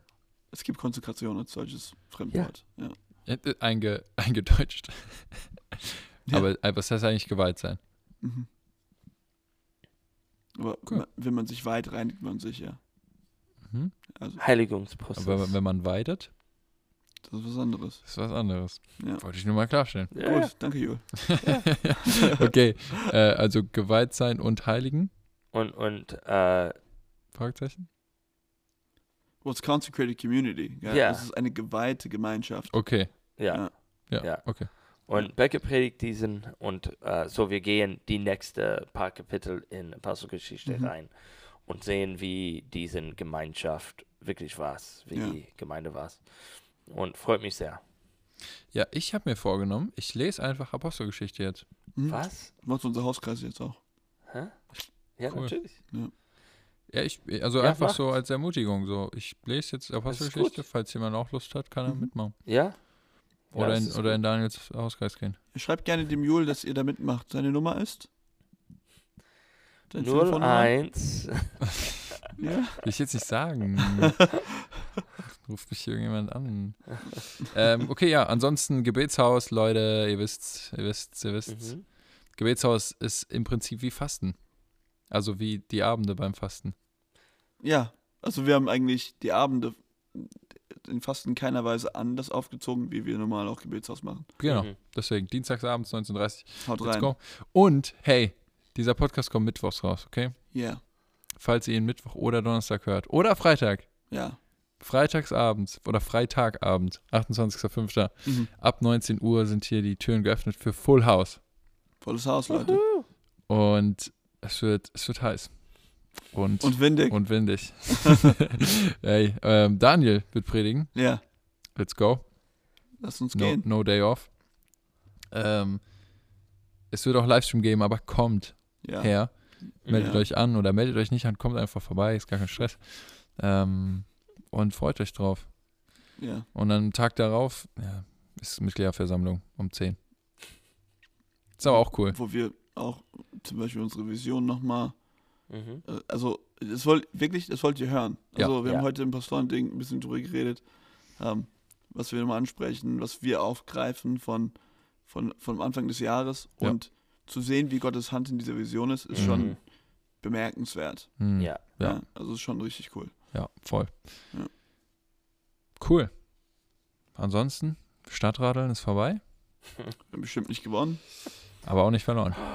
es gibt Konsekration als solches Fremdwort. Ja. Äh, Einge, eingedeutscht. Ja. Aber, aber was heißt eigentlich geweiht sein? Mhm. Aber Cool. wenn man sich weit, reinigt man sich, ja. Mhm. Also, Heiligungsprozess. Aber wenn man weidet, das ist was anderes. ist was anderes. Ja. Wollte ich nur mal klarstellen. ja, Gut, danke, Jul. okay, äh, also geweiht sein und heiligen? Und, und äh, Fragezeichen? What's consecrated community? Ja, Ja. Das ist eine geweihte Gemeinschaft. Okay, ja. Ja. ja, Ja. okay. Und Becke predigt diesen und äh, so wir gehen die nächste paar Kapitel in Apostelgeschichte Mhm. rein und sehen, wie diese Gemeinschaft wirklich war, wie Ja. die Gemeinde war. Und freut mich sehr. Ja, ich habe mir vorgenommen, ich lese einfach Apostelgeschichte jetzt. Mhm. Was? Macht unser Hauskreis jetzt auch. Hä? Ja, Cool. natürlich. Ja, ich, also Ja, einfach macht. so als Ermutigung. So, ich lese jetzt Apostelgeschichte, falls jemand auch Lust hat, kann er Mhm. mitmachen. Ja? Oder, ja, in, oder in Daniels Hauskreis gehen. Schreibt gerne dem Jul, dass ihr da mitmacht. Seine Nummer ist? Telefonnummer? 01. Ja. Will ich jetzt nicht sagen. Ruft mich hier irgendjemand an. ähm, okay, ja, ansonsten Gebetshaus, Leute, ihr wisst, ihr wisst, ihr wisst. Mhm. Gebetshaus ist im Prinzip wie Fasten. Also wie die Abende beim Fasten. ja, also wir haben eigentlich die Abende in fast in keiner Weise anders aufgezogen, wie wir normal auch Gebetshaus machen. Genau, Mhm. deswegen Dienstagsabends 19.30 Haut Let's rein. go. Und hey, dieser Podcast kommt mittwochs raus, okay? Ja, Falls ihr ihn Mittwoch oder Donnerstag hört. Oder Freitag. ja. Freitagsabends oder Freitagabend, 28.05. Mhm. Ab 19 Uhr sind hier die Türen geöffnet für Full House. Volles Haus, Leute. Und es wird, es wird heiß. Und, Und windig. und windig. hey, ähm, Daniel wird predigen. ja, Let's go. lass uns No, gehen. no day off. Ähm, es wird auch Livestream geben, aber kommt Ja. her. Meldet Ja. euch an oder meldet euch nicht an, kommt einfach vorbei, ist gar kein Stress. Ähm, und freut euch drauf. Ja. Und dann Tag darauf ja, ist Mitgliederversammlung um 10. Ist aber auch cool. Wo wir auch zum Beispiel unsere Vision nochmal, Mhm. äh, also das wollt wirklich, das wollt ihr hören. Also wir Ja. haben heute im Pastoren-Ding ein bisschen drüber geredet, ähm, was wir nochmal ansprechen, was wir aufgreifen von, von, vom Anfang des Jahres Ja. und zu sehen, wie Gottes Hand in dieser Vision ist, ist Mhm. schon bemerkenswert. Hm. Ja. Ja. Ja. Also ist schon richtig cool. Ja, voll. Ja. Cool. Ansonsten, Stadtradeln ist vorbei, Wir haben bestimmt nicht gewonnen. aber auch nicht verloren.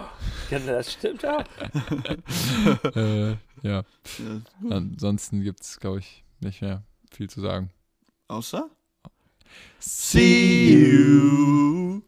Ja, das stimmt auch. äh, ja, Ja, ansonsten gibt es, glaube ich, nicht mehr viel zu sagen. Außer? See you